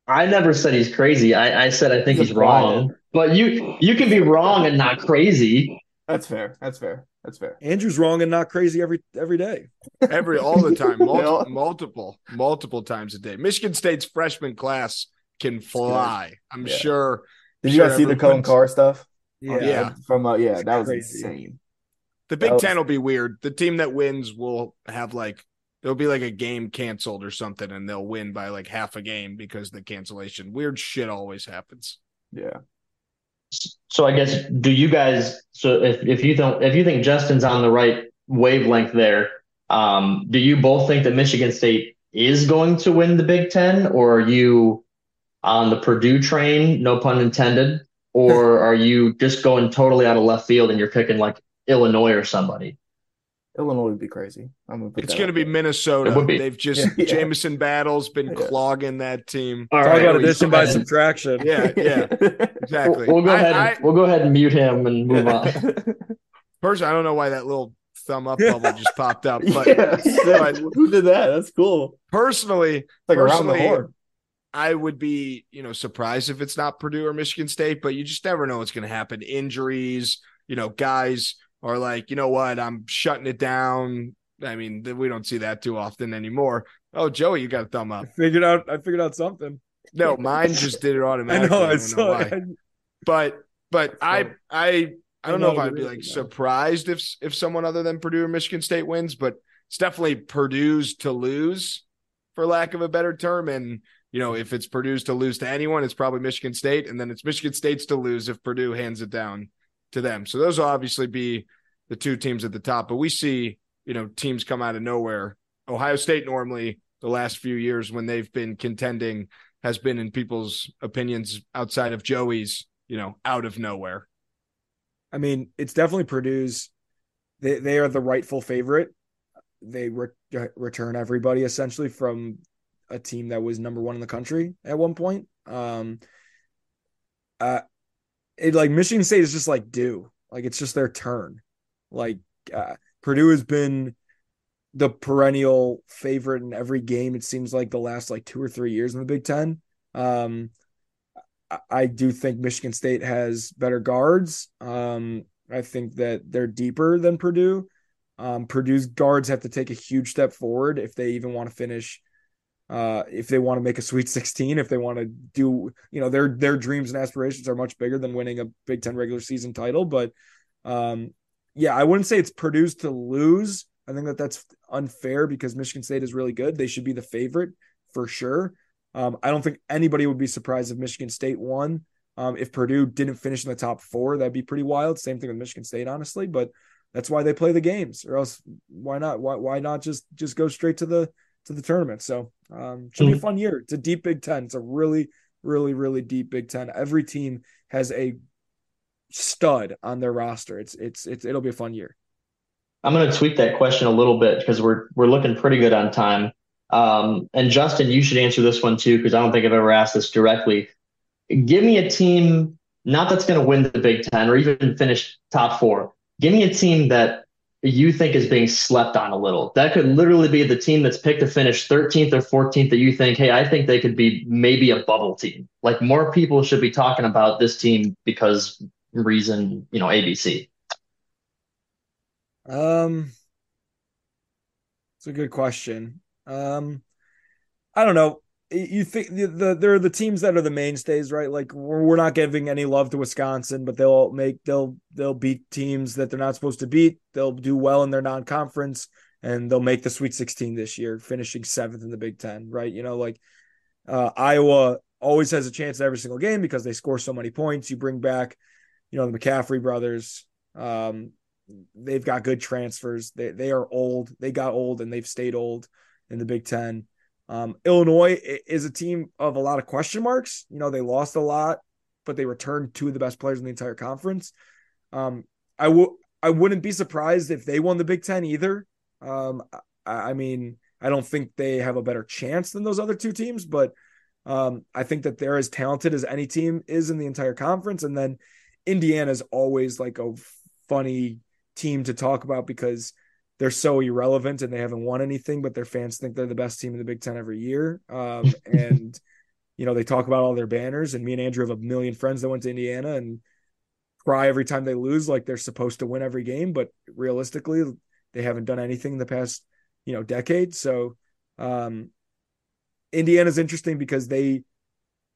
I never said he's crazy. I, I said I think He's he's a wrong. But you you can be wrong and not crazy. That's fair. That's fair. That's fair. Andrew's wrong and not crazy every every day. Every all the time, multiple, multiple, multiple times a day. Michigan State's freshman class can fly. I'm Yeah. sure. Did you sure guys see the Coen everyone's- Carr stuff? Yeah. Yeah. From uh, yeah, that was Crazy. insane. The Big was- Ten will be weird. The team that wins will have like there'll be like a game canceled or something, and they'll win by like half a game because the cancellation. Weird shit always happens. Yeah. So I guess do you guys so if, if you don't if you think Justin's on the right wavelength there, um, do you both think that Michigan State is going to win the Big Ten, or are you on the Purdue train, no pun intended, or are you just going totally out of left field and you're picking like Illinois or somebody? Illinois would be crazy. I'm gonna It's going to be there. Minnesota. Be. They've just Yeah. Jamison Battle's been Yeah. clogging that team. All Talk about addition by subtraction. Yeah, yeah, exactly. We'll, we'll go I- ahead. I- and, we'll go ahead and mute him and move on. Personally, I don't know why that little thumb up bubble just popped up, but, yeah, but who did that? That's cool. personally, Like around the personally, horn. I would be, you know, surprised if it's not Purdue or Michigan State, but you just never know what's going to happen. Injuries, you know, guys are like, you know what, I'm shutting it down. I mean, we don't see that too often anymore. Oh, Joey, you got a thumb I up. figured out. I figured out something. No, mine just did it I automatically. know. I I saw. know But but I I I don't I know if I'd be like surprised if if someone other than Purdue or Michigan State wins, but it's definitely Purdue's to lose, for lack of a better term. And you know, if it's Purdue's to lose to anyone, it's probably Michigan State, and then it's Michigan State's to lose if Purdue hands it down to them. So those will obviously be the two teams at the top. But we see you know teams come out of nowhere. Ohio State normally the last few years when they've been contending has been in people's opinions outside of Joey's, you know, out of nowhere. I mean, it's definitely Purdue's. They they are the rightful favorite. They re- return everybody essentially from a team that was number one in the country at one point. Um, uh, it like Michigan State is just like due, like it's just their turn. Like uh, Purdue has been the perennial favorite in every game. It seems like the last like two or three years in the Big Ten. Um, I- I do think Michigan State has better guards. Um, I think that they're deeper than Purdue. Um, Purdue's guards have to take a huge step forward if they even want to finish. Uh, if they want to make a Sweet 16, if they want to do, you know, their their dreams and aspirations are much bigger than winning a Big Ten regular season title. But um, yeah, I wouldn't say it's Purdue's to lose. I think that that's unfair because Michigan State is really good. They should be the favorite for sure. Um, I don't think anybody would be surprised if Michigan State won. Um, if Purdue didn't finish in the top four, that'd be pretty wild. Same thing with Michigan State, honestly. But that's why they play the games, or else why not? Why why not just just go straight to the to the tournament? So um, should be a fun year. It's a deep Big Ten. It's a really really really deep Big Ten. Every team has a stud on their roster. It's it's it's it'll be a fun year. I'm going to tweak that question a little bit because we're we're looking pretty good on time. Um, and Justin, you should answer this one too because I don't think I've ever asked this directly. Give me a team not that's going to win the Big Ten or even finish top four. Give me a team that you think is being slept on a little. That could literally be the team that's picked to finish 13th or 14th that you think, hey, I think they could be maybe a bubble team. Like more people should be talking about this team because reason, you know, ABC. Um, it's a good question. Um, I don't know. You think the, the there are the teams that are the mainstays, right? Like we're, we're not giving any love to Wisconsin, but they'll make they'll they'll beat teams that they're not supposed to beat. They'll do well in their non-conference, and they'll make the Sweet 16 this year, finishing seventh in the Big Ten, right? You know, like uh, Iowa always has a chance in every single game because they score so many points. You bring back, you know, the McCaffrey brothers. Um, they've got good transfers. They they are old. They got old and they've stayed old in the Big Ten. Um, Illinois is a team of a lot of question marks. You know, they lost a lot, but they returned two of the best players in the entire conference. Um, I would I wouldn't be surprised if they won the Big Ten either. Um, I, I mean, I don't think they have a better chance than those other two teams, but um, I think that they're as talented as any team is in the entire conference. And then Indiana is always like a funny team to talk about because they're so irrelevant and they haven't won anything, but their fans think they're the best team in the Big Ten every year. Um, and you know, they talk about all their banners, and me and Andrew have a million friends that went to Indiana and cry every time they lose, like they're supposed to win every game, but realistically, they haven't done anything in the past, you know, decade. So um Indiana's interesting because they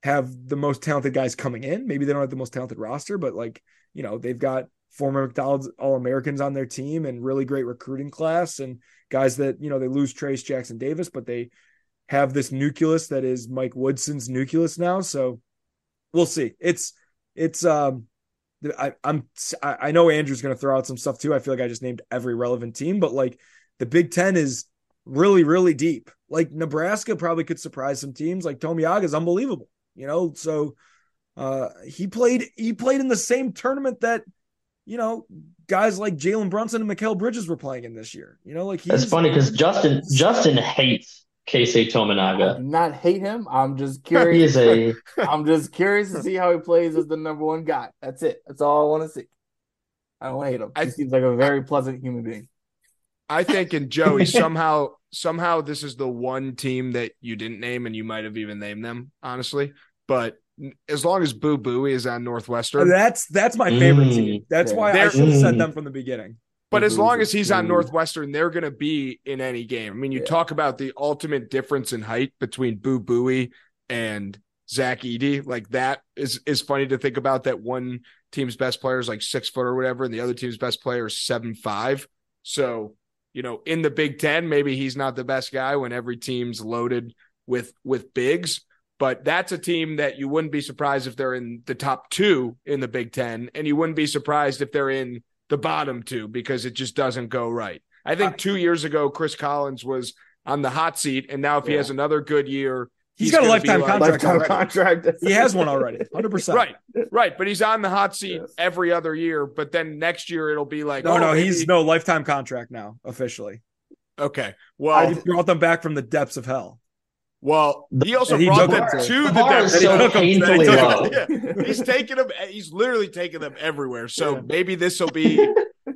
have the most talented guys coming in. Maybe they don't have the most talented roster, but like, you know, they've got former McDonald's All Americans on their team and really great recruiting class and guys that, you know, they lose Trayce Jackson Davis, but they have this nucleus that is Mike Woodson's nucleus now. So we'll see. It's, it's, um, I, I'm, I know Andrew's going to throw out some stuff too. I feel like I just named every relevant team, but like the Big Ten is really, really deep. Like Nebraska probably could surprise some teams. Like Tominaga is unbelievable, you know. So uh, he played, he played in the same tournament that you know, guys like Jalen Brunson and Mikal Bridges were playing in this year. You know, like That's funny because Justin Justin hates Keisei Tominaga. I do not hate him. I'm just curious. he is a. I'm just curious to see how he plays as the number one guy. That's it. That's all I want to see. I don't hate him. He I- seems like a very pleasant human being. I think in Joey somehow somehow this is the one team that you didn't name and you might have even named them honestly. But as long as Boo Buie is on Northwestern, that's that's my favorite Mm. team. That's Yeah. why I They're- should have said Mm. them from the beginning. But as long as he's on Northwestern, they're going to be in any game. I mean, you Yeah. talk about the ultimate difference in height between Boo Buie and Zach Edey. Like that is is funny to think about. That one team's best player is like six foot or whatever, and the other team's best player is seven five. So you know, in the Big Ten, maybe he's not the best guy when every team's loaded with with bigs. But that's a team that you wouldn't be surprised if they're in the top two in the Big Ten, and you wouldn't be surprised if they're in the bottom two because it just doesn't go right. I think uh, two years ago, Chris Collins was on the hot seat, and now if he Yeah. has another good year, He's got a lifetime contract Lifetime contract. He has one already, hundred percent. Right, right. But he's on the hot seat Yes. every other year. But then next year it'll be like, No, oh, no, maybe- he's no lifetime contract now officially. okay. Well, I Well, brought them back from the depths of hell. Well, he also he brought them to- the the bar so He took 'em- painfully he took 'em- low. yeah. He's taking them. He's literally taking them everywhere. So Yeah. maybe this will be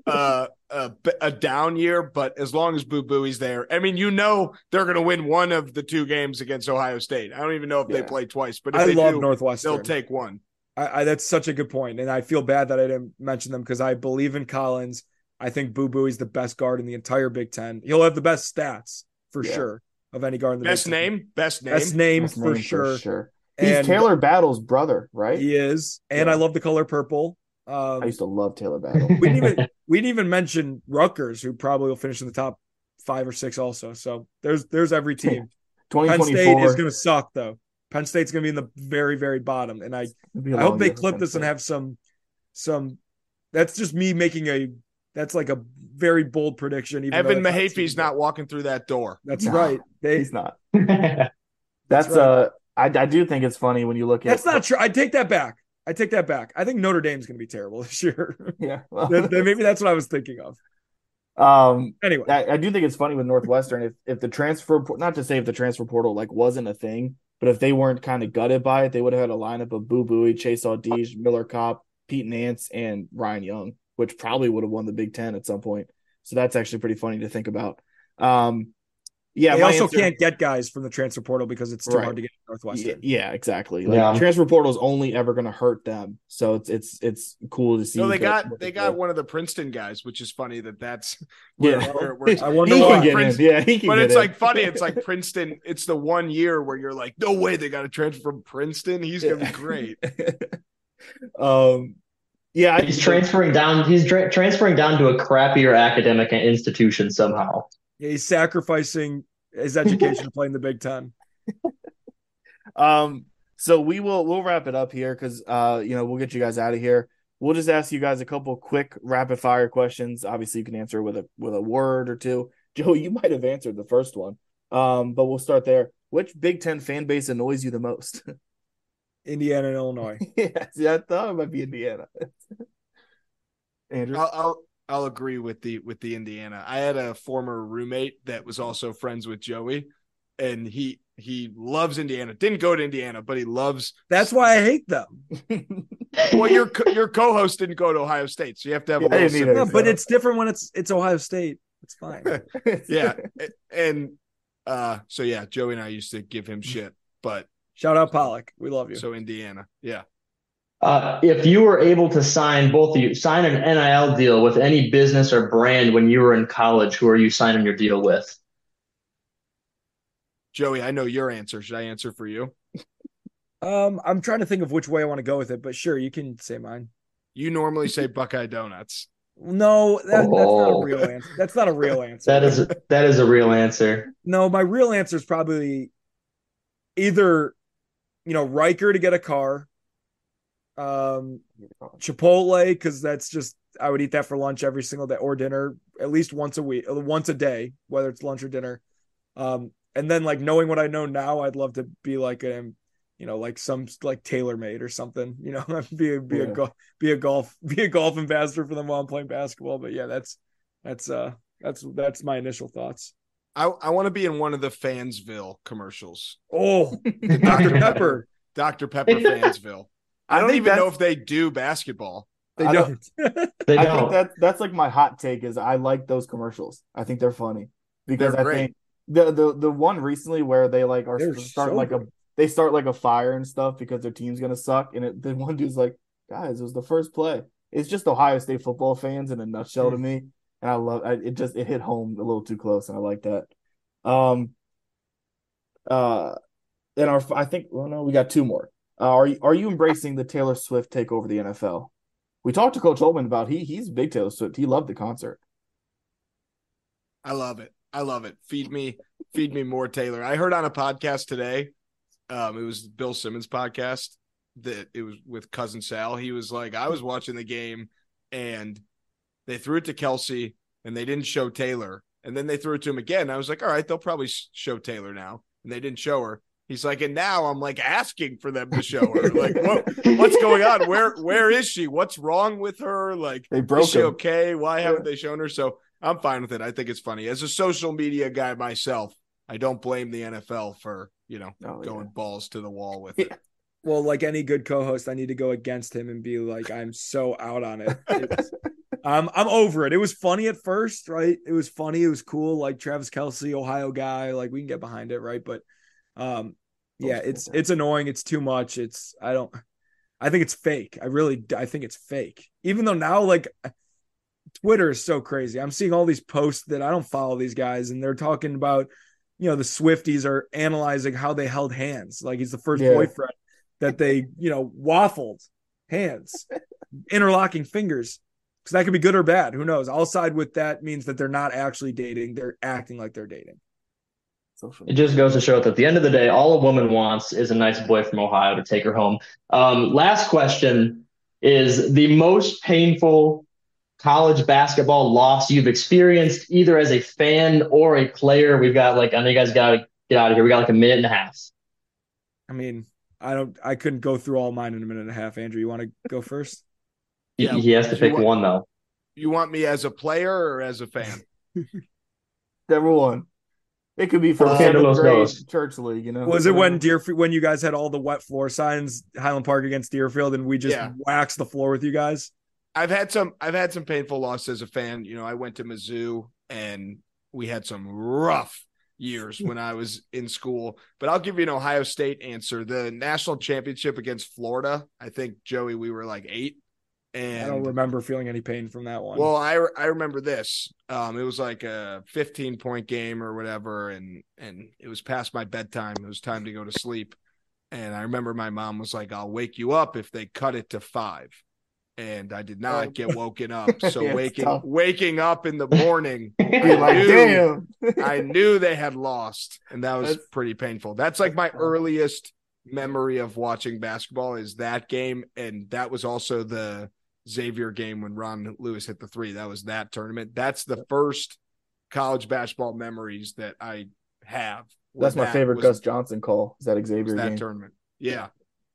uh, a, a down year, but as long as Boo Buie's there, I mean, you know they're going to win one of the two games against Ohio State. I don't even know if Yeah. they play twice, but if I they love do, Northwestern. they'll take one. I, I that's such a good point, and I feel bad that I didn't mention them because I believe in Collins. I think Boo Buie's the best guard in the entire Big Ten. He'll have the best stats for sure of any guard in the Best name, best name, best name, Best for, name sure. He's And- Taylor Battle's brother, right? He is, and Yeah. I love the color purple. Um, I used to love Taylor Battle. we didn't even we didn't even mention Rutgers, who probably will finish in the top five or six also. So there's there's every team. Penn State is going to suck though. Penn State's going to be in the very very bottom, and I It'll be a I hope they clip this and have some some. That's just me making a. That's like a very bold prediction. Even Evan though Mahaffey's not walking through that door. That's No, right. They, He's not. That's, That's right. uh, I, I do think it's funny when you look at. that's not true. I take that back. I take that back. I think Notre Dame's going to be terrible this year. Yeah. well- Then- then maybe that's what I was thinking of. Um. Anyway, I, I do think it's funny with Northwestern if if the transfer not to say if the transfer portal like wasn't a thing, but if they weren't kind of gutted by it, they would have had a lineup of Boo Buie, Chase Audige, Miller Kopp, Pete Nance, and Ryan Young, which probably would have won the Big Ten at some point. So that's actually pretty funny to think about. Um. Yeah. they also answer- can't get guys from the transfer portal because it's too Right. hard to get Yeah, Northwestern. yeah, exactly. Like Yeah. transfer portal is only ever going to hurt them. So it's it's it's cool to see. No, they got they got one of the Princeton guys, which is funny that that's Yeah. where, where, where- I wonder He why. can get in. Yeah, he can but get it's in. like funny. It's like Princeton. It's the one year where you're like, no way they got to transfer from Princeton. He's gonna be great. um, yeah, I- He's transferring down. He's tra- transferring down to a crappier academic institution somehow. Yeah, he's sacrificing his education playing the Big Ten. Um, so we will we'll wrap it up here because uh, you know, we'll get you guys out of here. We'll just ask you guys a couple quick rapid fire questions. Obviously, you can answer with a with a word or two. Joe, you might have answered the first one. Um, but we'll start there. Which Big Ten fan base annoys you the most? Indiana and Illinois. yeah, see, I thought it might be Indiana. Andrew, I'll, I'll I'll agree with the with the Indiana. I had a former roommate that was also friends with Joey, and he he loves Indiana. Didn't go to Indiana, but he loves. That's why I hate them. Well, your co- your co-host didn't go to Ohio State, so you have to have a Yeah, I little didn't either. sympathy. No, but it's different when it's it's Ohio State. It's fine. yeah, and uh, so yeah, Joey and I used to give him shit, but Shout out Pollock. We love you. so Indiana, yeah. Uh, if you were able to sign both of you sign an NIL deal with any business or brand when you were in college, who are you signing your deal with? Joey, I know your answer. Should I answer for you? Um, I'm trying to think of which way I want to go with it, but sure, you can say mine. You normally say Buckeye Donuts. No, that, that's not Oh. a real answer. That's not a real answer. That is that is a real answer. No, my real answer is probably either, you know, Riker to get a car, um, Chipotle because that's just I would eat that for lunch every single day or dinner at least once a week, uh, once a day, whether it's lunch or dinner. Um, and then like knowing what I know now, I'd love to be like a, you know, like some like TaylorMade or something. You know, be a, be a Yeah. golf be a golf be a golf ambassador for them while I'm playing basketball. But yeah, that's that's uh that's that's my initial thoughts. I I want to be in one of the Fansville commercials. Oh, The Dr. Pepper. Dr. Pepper Fansville. I I don't think even know if they do basketball. They I don't. They don't. think that that's like my hot take is I like those commercials. I think they're funny because They're I great. think the the the one recently where they like are They're start so like a they start like a fire and stuff because their team's gonna suck and it, the one dude's like, guys, it was the first play. It's just Ohio State football fans in a nutshell to mm. me, and I love I, it. Just it hit home a little too close, and I like that. Um. Uh, and our I think well no we got two more. Uh, are you are you embracing the Taylor Swift take over the NFL? We talked to Coach Holtmann about he he's big Taylor Swift. He loved the concert. I love it. I love it. Feed me, feed me more Taylor. I heard on a podcast today. Um, it was Bill Simmons podcast that it was with cousin Sal. He was like, I was watching the game and they threw it to Kelce and they didn't show Taylor. And then they threw it to him again. I was like, all right, they'll probably show Taylor now. And they didn't show her. He's like, and now I'm like asking for them to show her. Like, what, what's going on? Where, where is she? What's wrong with her? Like, They broke is she him. okay? Why haven't Yeah. they shown her? So I'm fine with it. I think it's funny. As a social media guy myself, I don't blame the NFL for, you know, Oh, yeah. going balls to the wall with it. Well, like any good co-host, I need to go against him and be like, I'm so out on it. It's- Um, I'm over it. It was funny at first, right? It was funny. It was cool. Like Travis Kelce, Ohio guy. Like we can get behind it, right? But, um, yeah, it's it's annoying. It's too much. It's I don't. I think it's fake. I really I think it's fake. Even though now like Twitter is so crazy. I'm seeing all these posts that I don't follow these guys, and they're talking about, you know, the Swifties are analyzing how they held hands. Like he's the first Yeah. boyfriend that they, you know, waffled hands, interlocking fingers. Because that could be good or bad. Who knows? I'll side with that means that they're not actually dating. They're acting like they're dating. It just goes to show that at the end of the day, all a woman wants is a nice boy from Ohio to take her home. Um, last question is the most painful college basketball loss you've experienced, either as a fan or a player. We've got like, I know you guys got to get out of here. We got like a minute and a half. I mean, I don't I couldn't go through all mine in a minute and a half. Andrew, you want to go first? He, Yeah, he has to pick want- one though. You want me as a player or as a fan? Number one. It could be from Uh, seventh grade Dos. church league, you know. Was it when Deerfield when you guys had all the wet floor signs, Highland Park against Deerfield, and we just Yeah. waxed the floor with you guys? I've had some I've had some painful losses as a fan. You know, I went to Mizzou and we had some rough years when I was in school. But I'll give you an Ohio State answer. The national championship against Florida, I think Joey, we were like eight. And I don't remember feeling any pain from that one. Well, I I remember this. Um, it was like a 15 point game or whatever, and and it was past my bedtime. It was time to go to sleep, and I remember my mom was like, "I'll wake you up if they cut it to five. And I did not Oh. get woken up. So Yeah, waking tough. waking up in the morning, I like, knew, damn. I knew they had lost, and that was That's- pretty painful. That's like my earliest memory of watching basketball is that game, and that was also the Xavier game when Ron Lewis hit the three. That was that tournament. That's the first college basketball memories that I have. That's my That favorite was- Gus Johnson call. Is that Xavier that game? tournament. Yeah.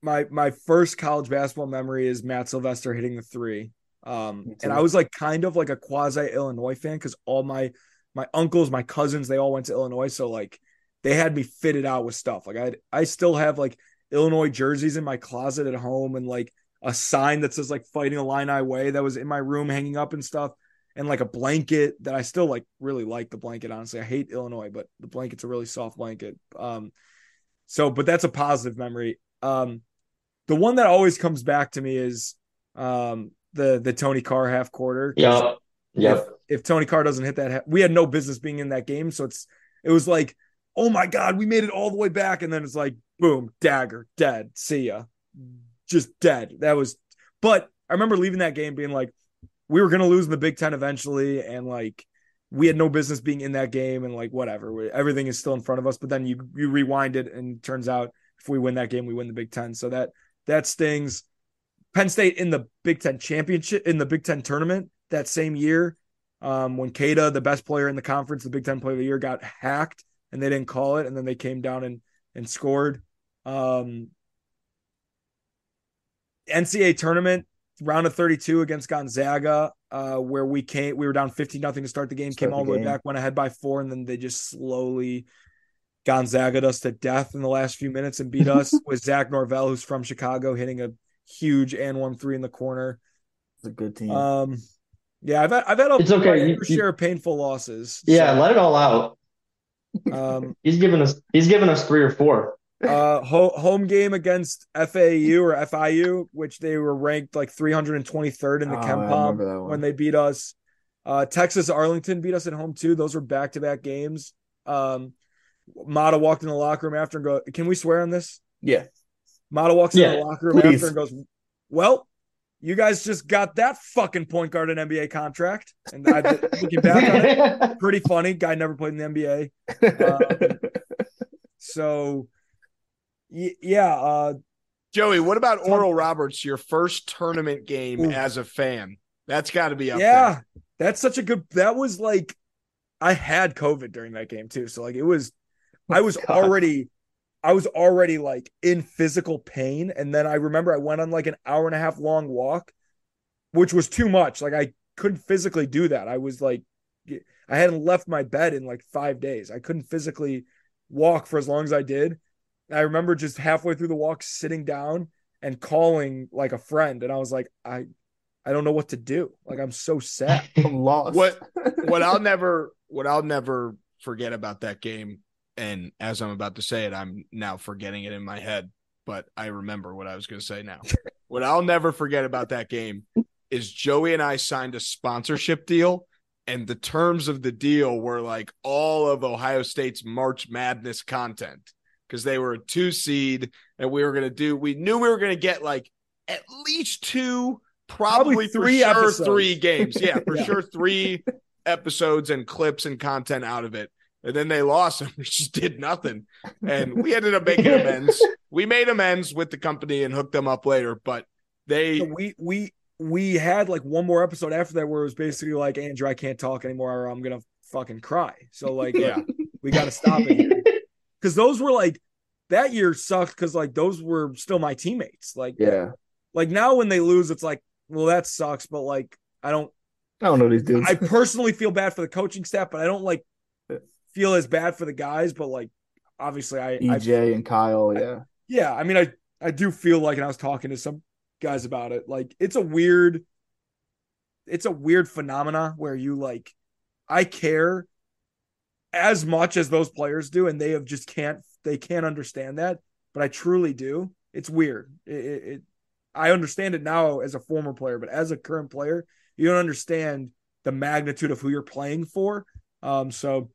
my my first college basketball memory is Matt Sylvester hitting the three. Um, and. I was like kind of like a quasi Illinois fan because all my my uncles, my cousins, they all went to Illinois, so like they had me fitted out with stuff. Like I I still have like Illinois jerseys in my closet at home and like a sign that says like fighting Illini way that was in my room hanging up and stuff. And like a blanket that I still like really like the blanket, honestly. I hate Illinois, but the blanket's a really soft blanket. Um so but that's a positive memory. Um the one that always comes back to me is um the the Tony Carr half quarter yeah Yep. If, if Tony Carr doesn't hit that, ha- we had no business being in that game. So it's it was like, oh my god, we made it all the way back, and then it's like, boom, dagger, dead, see ya, just dead. That was, but I remember leaving that game being like, we were gonna lose in the Big Ten eventually, and like we had no business being in that game, and like whatever, everything is still in front of us. But then you you rewind it, and turns out if we win that game, we win the Big Ten. So that that stings. Penn State in the Big Ten championship in the Big Ten tournament that same year, um, when Kada, the best player in the conference, the Big Ten player of the year, got hacked and they didn't call it, and then they came down and and scored. Um, NCAA tournament round of 32 against Gonzaga, uh, where we came, we were down 15 nothing to start the game, Start came all the way game. back, went ahead by four, and then they just slowly Gonzaga'd us to death in the last few minutes and beat us with Zach Norvell, who's from Chicago, hitting a huge and one three in the corner. It's a good team. Um, yeah, I've had, I've had a It's okay. You- share of painful losses. Yeah, So, let it all out. um, He's given us he's given us three or four. Uh, ho- home game against FAU or FIU, which they were ranked like 323rd in the Oh, I Ken remember when they beat us. Uh, Texas Arlington beat us at home too. Those were back to back games. Um, Matta walked in the locker room after and go, "Can we swear on this?" yeah. Matta walks Yeah, in the locker room please. after and goes, "Well, you guys just got that fucking point guard an NBA contract." And I, looking back on it, pretty funny. Guy never played in the NBA. Um, so, y- yeah, uh, Joey, what about Oral Roberts, your first tournament game Ooh. as a fan? That's got to be up yeah, there. that's such a good. That was like, I had COVID during that game too, so like it was, I was God. already, I was already like in physical pain, and then I remember I went on like an hour and a half long walk, which was too much. Like I couldn't physically do that. I was like, I hadn't left my bed in like five days. I couldn't physically walk for as long as I did. I remember just halfway through the walk sitting down and calling like a friend, and I was like, I I don't know what to do. Like I'm so sad. I'm lost. What what I'll never what I'll never forget about that game, and as I'm about to say it, I'm now forgetting it in my head, but I remember what I was going to say now. what I'll never forget about that game is Joey and I signed a sponsorship deal, and the terms of the deal were like all of Ohio State's March Madness content because they were a two seed, and we were going to do. We knew we were going to get like at least two, probably, Probably three sure episodes. three games. Yeah, for Yeah. sure three episodes and clips and content out of it. And then they lost and we just did nothing. And we ended up making amends. We made amends with the company and hooked them up later, but they So we we we had like one more episode after that where it was basically like Andrew, I can't talk anymore, or I'm gonna fucking cry. So like, Yeah. we got to stop it here because those were like that year sucked because like those were still my teammates. Like, Yeah. like now when they lose, it's like, well, that sucks, but like I don't. I don't know these dudes. I personally feel bad for the coaching staff, but I don't like feel as bad for the guys. But like, obviously, I, I EJ and Kyle, yeah. yeah, I mean, I I do feel like, and I was talking to some guys about it. Like, it's a weird, it's a weird phenomena where you like, I care as much as those players do, and they have just can't they can't understand that. But I truly do. It's weird. It, it, it I understand it now as a former player, but as a current player, you don't understand the magnitude of who you're playing for. Um, so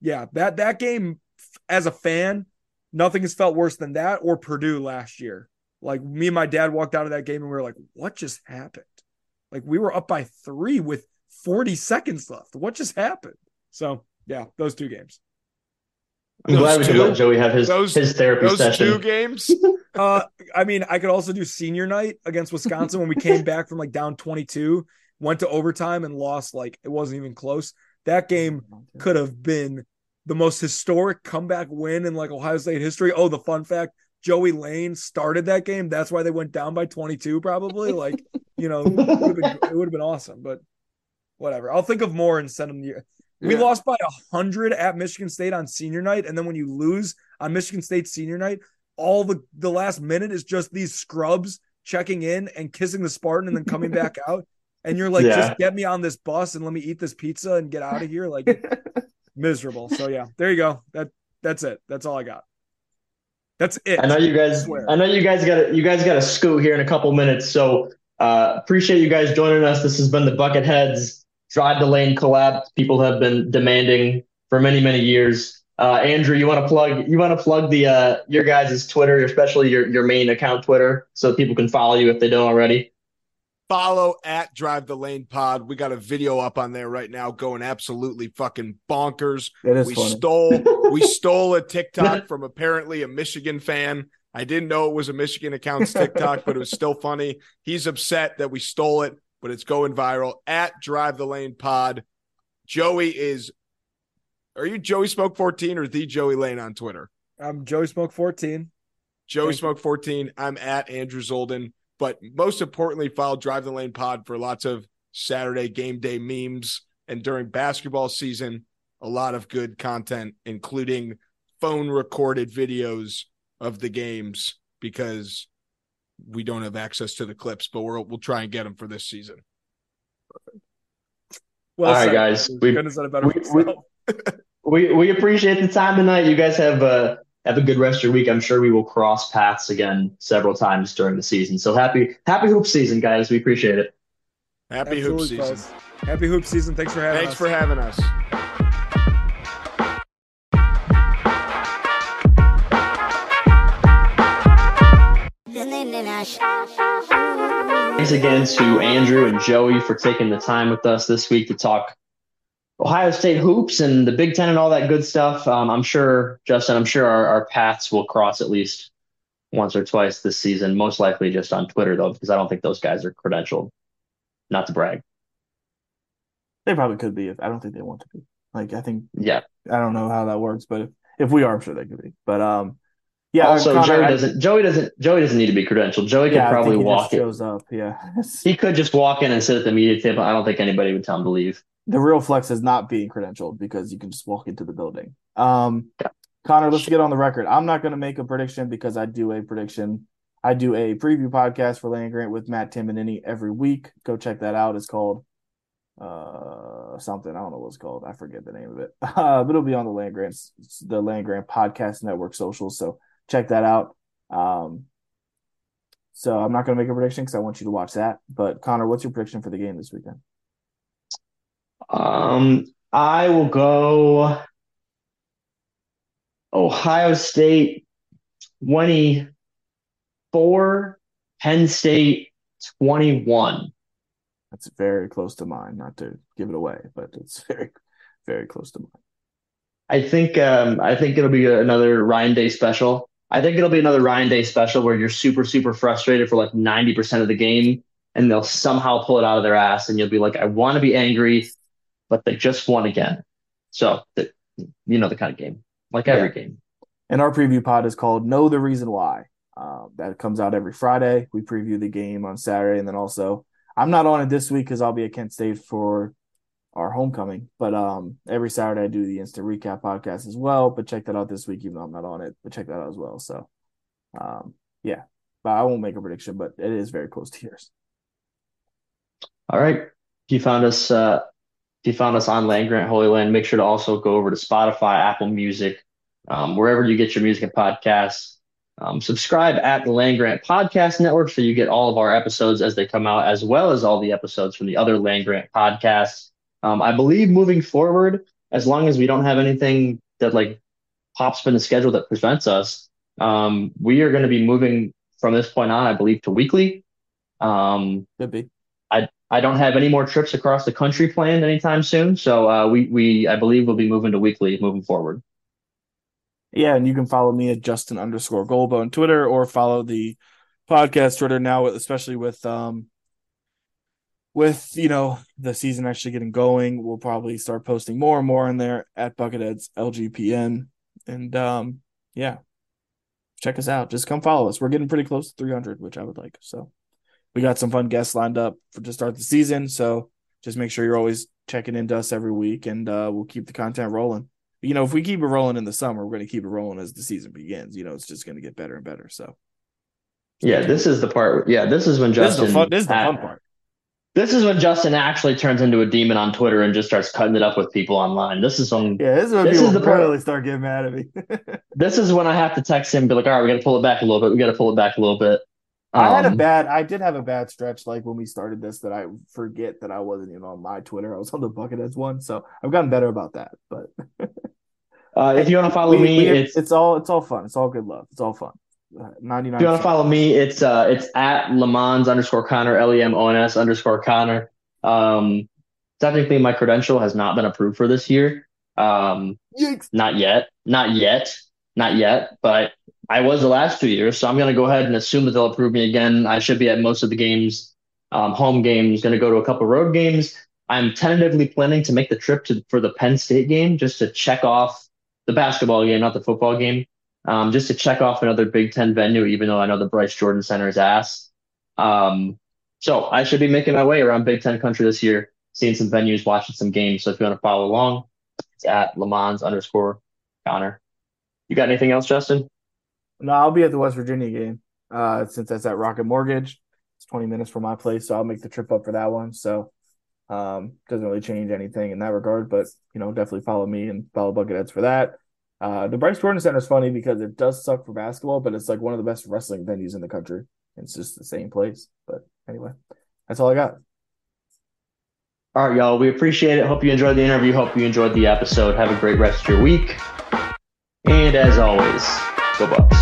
yeah, that that game as a fan, nothing has felt worse than that or Purdue last year. Like me and my dad walked out of that game and we were like, what just happened? Like we were up by three with 40 seconds left. What just happened? So yeah, those two games. I'm glad we could let Joey have his those- his therapy those session. two games. Uh, I mean, I could also do senior night against Wisconsin when we came back from like down 22, went to overtime and lost like it wasn't even close. That game could have been the most historic comeback win in like Ohio State history. Oh, the fun fact Joey Lane started that game. That's why they went down by 22, probably. Like, you know, it would have been, it would have been awesome, but whatever. I'll think of more and send them the. We Yeah. lost by a hundred at Michigan State on senior night, and then when you lose on Michigan State senior night, all the the last minute is just these scrubs checking in and kissing the Spartan and then coming back out, and you're like, Yeah. just get me on this bus and let me eat this pizza and get out of here, like miserable. So yeah, there you go. That that's it. That's all I got. That's it. I know you guys. swear. I know you guys got you guys got to scoot here in a couple minutes. So uh, appreciate you guys joining us. This has been the Bucketheads Drive the Lane collab. People have been demanding for many many years. Uh, Andrew, you want to plug you want to plug the uh, your guys' Twitter, especially your your main account Twitter, so people can follow you if they don't already. Follow at Drive the Lane Pod. We got a video up on there right now going absolutely fucking bonkers. It is we funny. stole we stole a TikTok from apparently a Michigan fan. I didn't know it was a Michigan account's TikTok, but it was still funny. He's upset that we stole it, but it's going viral at Drive the Lane Pod. Joey is are you Joey Smoke 14 or the Joey Lane on Twitter? I'm Joey Smoke 14. Joey Thank. Smoke 14. I'm at Andrew Zoldan. But most importantly, follow Drive the Lane Pod for lots of Saturday game day memes. And during basketball season, a lot of good content, including phone recorded videos of the games because we don't have access to the clips, but we'll we'll try and get them for this season. Well All right, said. guys. We- said it better we- We we appreciate the time tonight. You guys have uh, have a good rest of your week. I'm sure we will cross paths again several times during the season. So happy happy hoop season, guys. We appreciate it. Happy hoop season. fellas. Happy hoop season. Thanks for having Thanks us. for having us. Thanks again to Andrew and Joey for taking the time with us this week to talk Ohio State hoops and the Big Ten and all that good stuff. Um, I'm sure, Justin, I'm sure our, our paths will cross at least once or twice this season, most likely just on Twitter, though, because I don't think those guys are credentialed. Not to brag. They probably could be if I don't think they want to be. Like I think Yeah. I don't know how that works, but if, if we are, I'm sure they could be. But um yeah, also, Connor, Joey I- doesn't. Joey doesn't. Joey doesn't need to be credentialed. Joey could yeah, probably walk just shows up. Yeah. He could just walk in and sit at the media table. I don't think anybody would tell him to leave. the real flex is not being credentialed because you can just walk into the building. Um, Connor, let's get on the record. I'm not going to make a prediction because I do a prediction. I do a preview podcast for Land Grant with Matt Tamanini every week. Go check that out. It's called uh something. I don't know what it's called. I forget the name of it. Uh, but it'll be on the Land Grant the Land Grant Podcast Network social. So check that out. Um, so I'm not going to make a prediction because I want you to watch that. But Connor, what's your prediction for the game this weekend? Um, I will go Ohio State 24, Penn State 21. That's very close to mine. Not to give it away, but it's very, very close to mine. I think um, I think it'll be another Ryan Day special. I think it'll be another Ryan Day special where you're super super frustrated for like 90% of the game and they'll somehow pull it out of their ass and you'll be like I want to be angry but they just won again. So the, you know the kind of game. Like every yeah. game. And our preview pod is called Know the Reason Why. Um, that comes out every Friday. We preview the game on Saturday and then also I'm not on it this week because I'll be at Kent State for our homecoming. But um, every Saturday I do the instant recap podcast as well. But check that out this week, even though I'm not on it. But check that out as well. So, um, yeah, but I won't make a prediction, but it is very close to yours. All right, if you found us, uh, if you found us on Land Grant Holy Land, make sure to also go over to Spotify, Apple Music, um, wherever you get your music and podcasts. Um, subscribe at the Land Grant Podcast Network so you get all of our episodes as they come out, as well as all the episodes from the other Land Grant podcasts. Um, I believe moving forward, as long as we don't have anything that like pops up in the schedule that prevents us, um, we are going to be moving from this point on, I believe, to weekly. Um, Could be. I I don't have any more trips across the country planned anytime soon, so uh, we we I believe we'll be moving to weekly moving forward. Yeah, and you can follow me at Justin underscore Golbo on Twitter, or follow the podcast Twitter now, especially with um with you know the season actually getting going, we'll probably start posting more and more in there at Bucketheads LGPN. And um, yeah, check us out. Just come follow us. We're getting pretty close to 300, which I would like. So we got some fun guests lined up for to start the season. So just make sure you're always checking into us every week, and uh, we'll keep the content rolling. You know, if we keep it rolling in the summer, we're going to keep it rolling as the season begins. You know, it's just going to get better and better. So. Yeah, this is the part. Yeah, this is when Justin. This is the fun, this is the fun part. This is when Justin actually turns into a demon on Twitter and just starts cutting it up with people online. This is when yeah, this is when this people is the part, really start getting mad at me. this is when I have to text him, and be like, "All right, we got to pull it back a little bit. We got to pull it back a little bit." Um, I had a um, bad. I did have a bad stretch, like when we started this, that I forget that I wasn't even on my Twitter. I was on the Bucketheads one, so I've gotten better about that. But uh, if you want to follow we, me, we, it's it's all it's all fun. It's all good love. It's all fun. 99 if you want to follow me it's uh it's at lemons underscore connor l-e-m-o-n-s underscore connor um, technically, my credential has not been approved for this year. Um, not yet, not yet, not yet. But I was the last two years, so I'm going to go ahead and assume that they'll approve me again. I should be at most of the games, um, home games. Going to go to a couple road games. I'm tentatively planning to make the trip to for the Penn State game just to check off the basketball game, not the football game. Um, just to check off another Big Ten venue, even though I know the Bryce Jordan Center is ass. Um, so I should be making my way around Big Ten country this year, seeing some venues, watching some games. So if you want to follow along, it's at Lemons underscore Connor. You got anything else, Justin? No, I'll be at the West Virginia game. Uh, since that's at Rocket Mortgage, it's 20 minutes from my place, so I'll make the trip up for that one. So um, doesn't really change anything in that regard, but you know, definitely follow me and follow Bucketheads for that. Uh, the Bryce Jordan Center is funny because it does suck for basketball, but it's like one of the best wrestling venues in the country. It's just the same place. But anyway, that's all I got. All right, y'all. We appreciate it. Hope you enjoyed the interview. Hope you enjoyed the episode. Have a great rest of your week. And as always, go Bucks.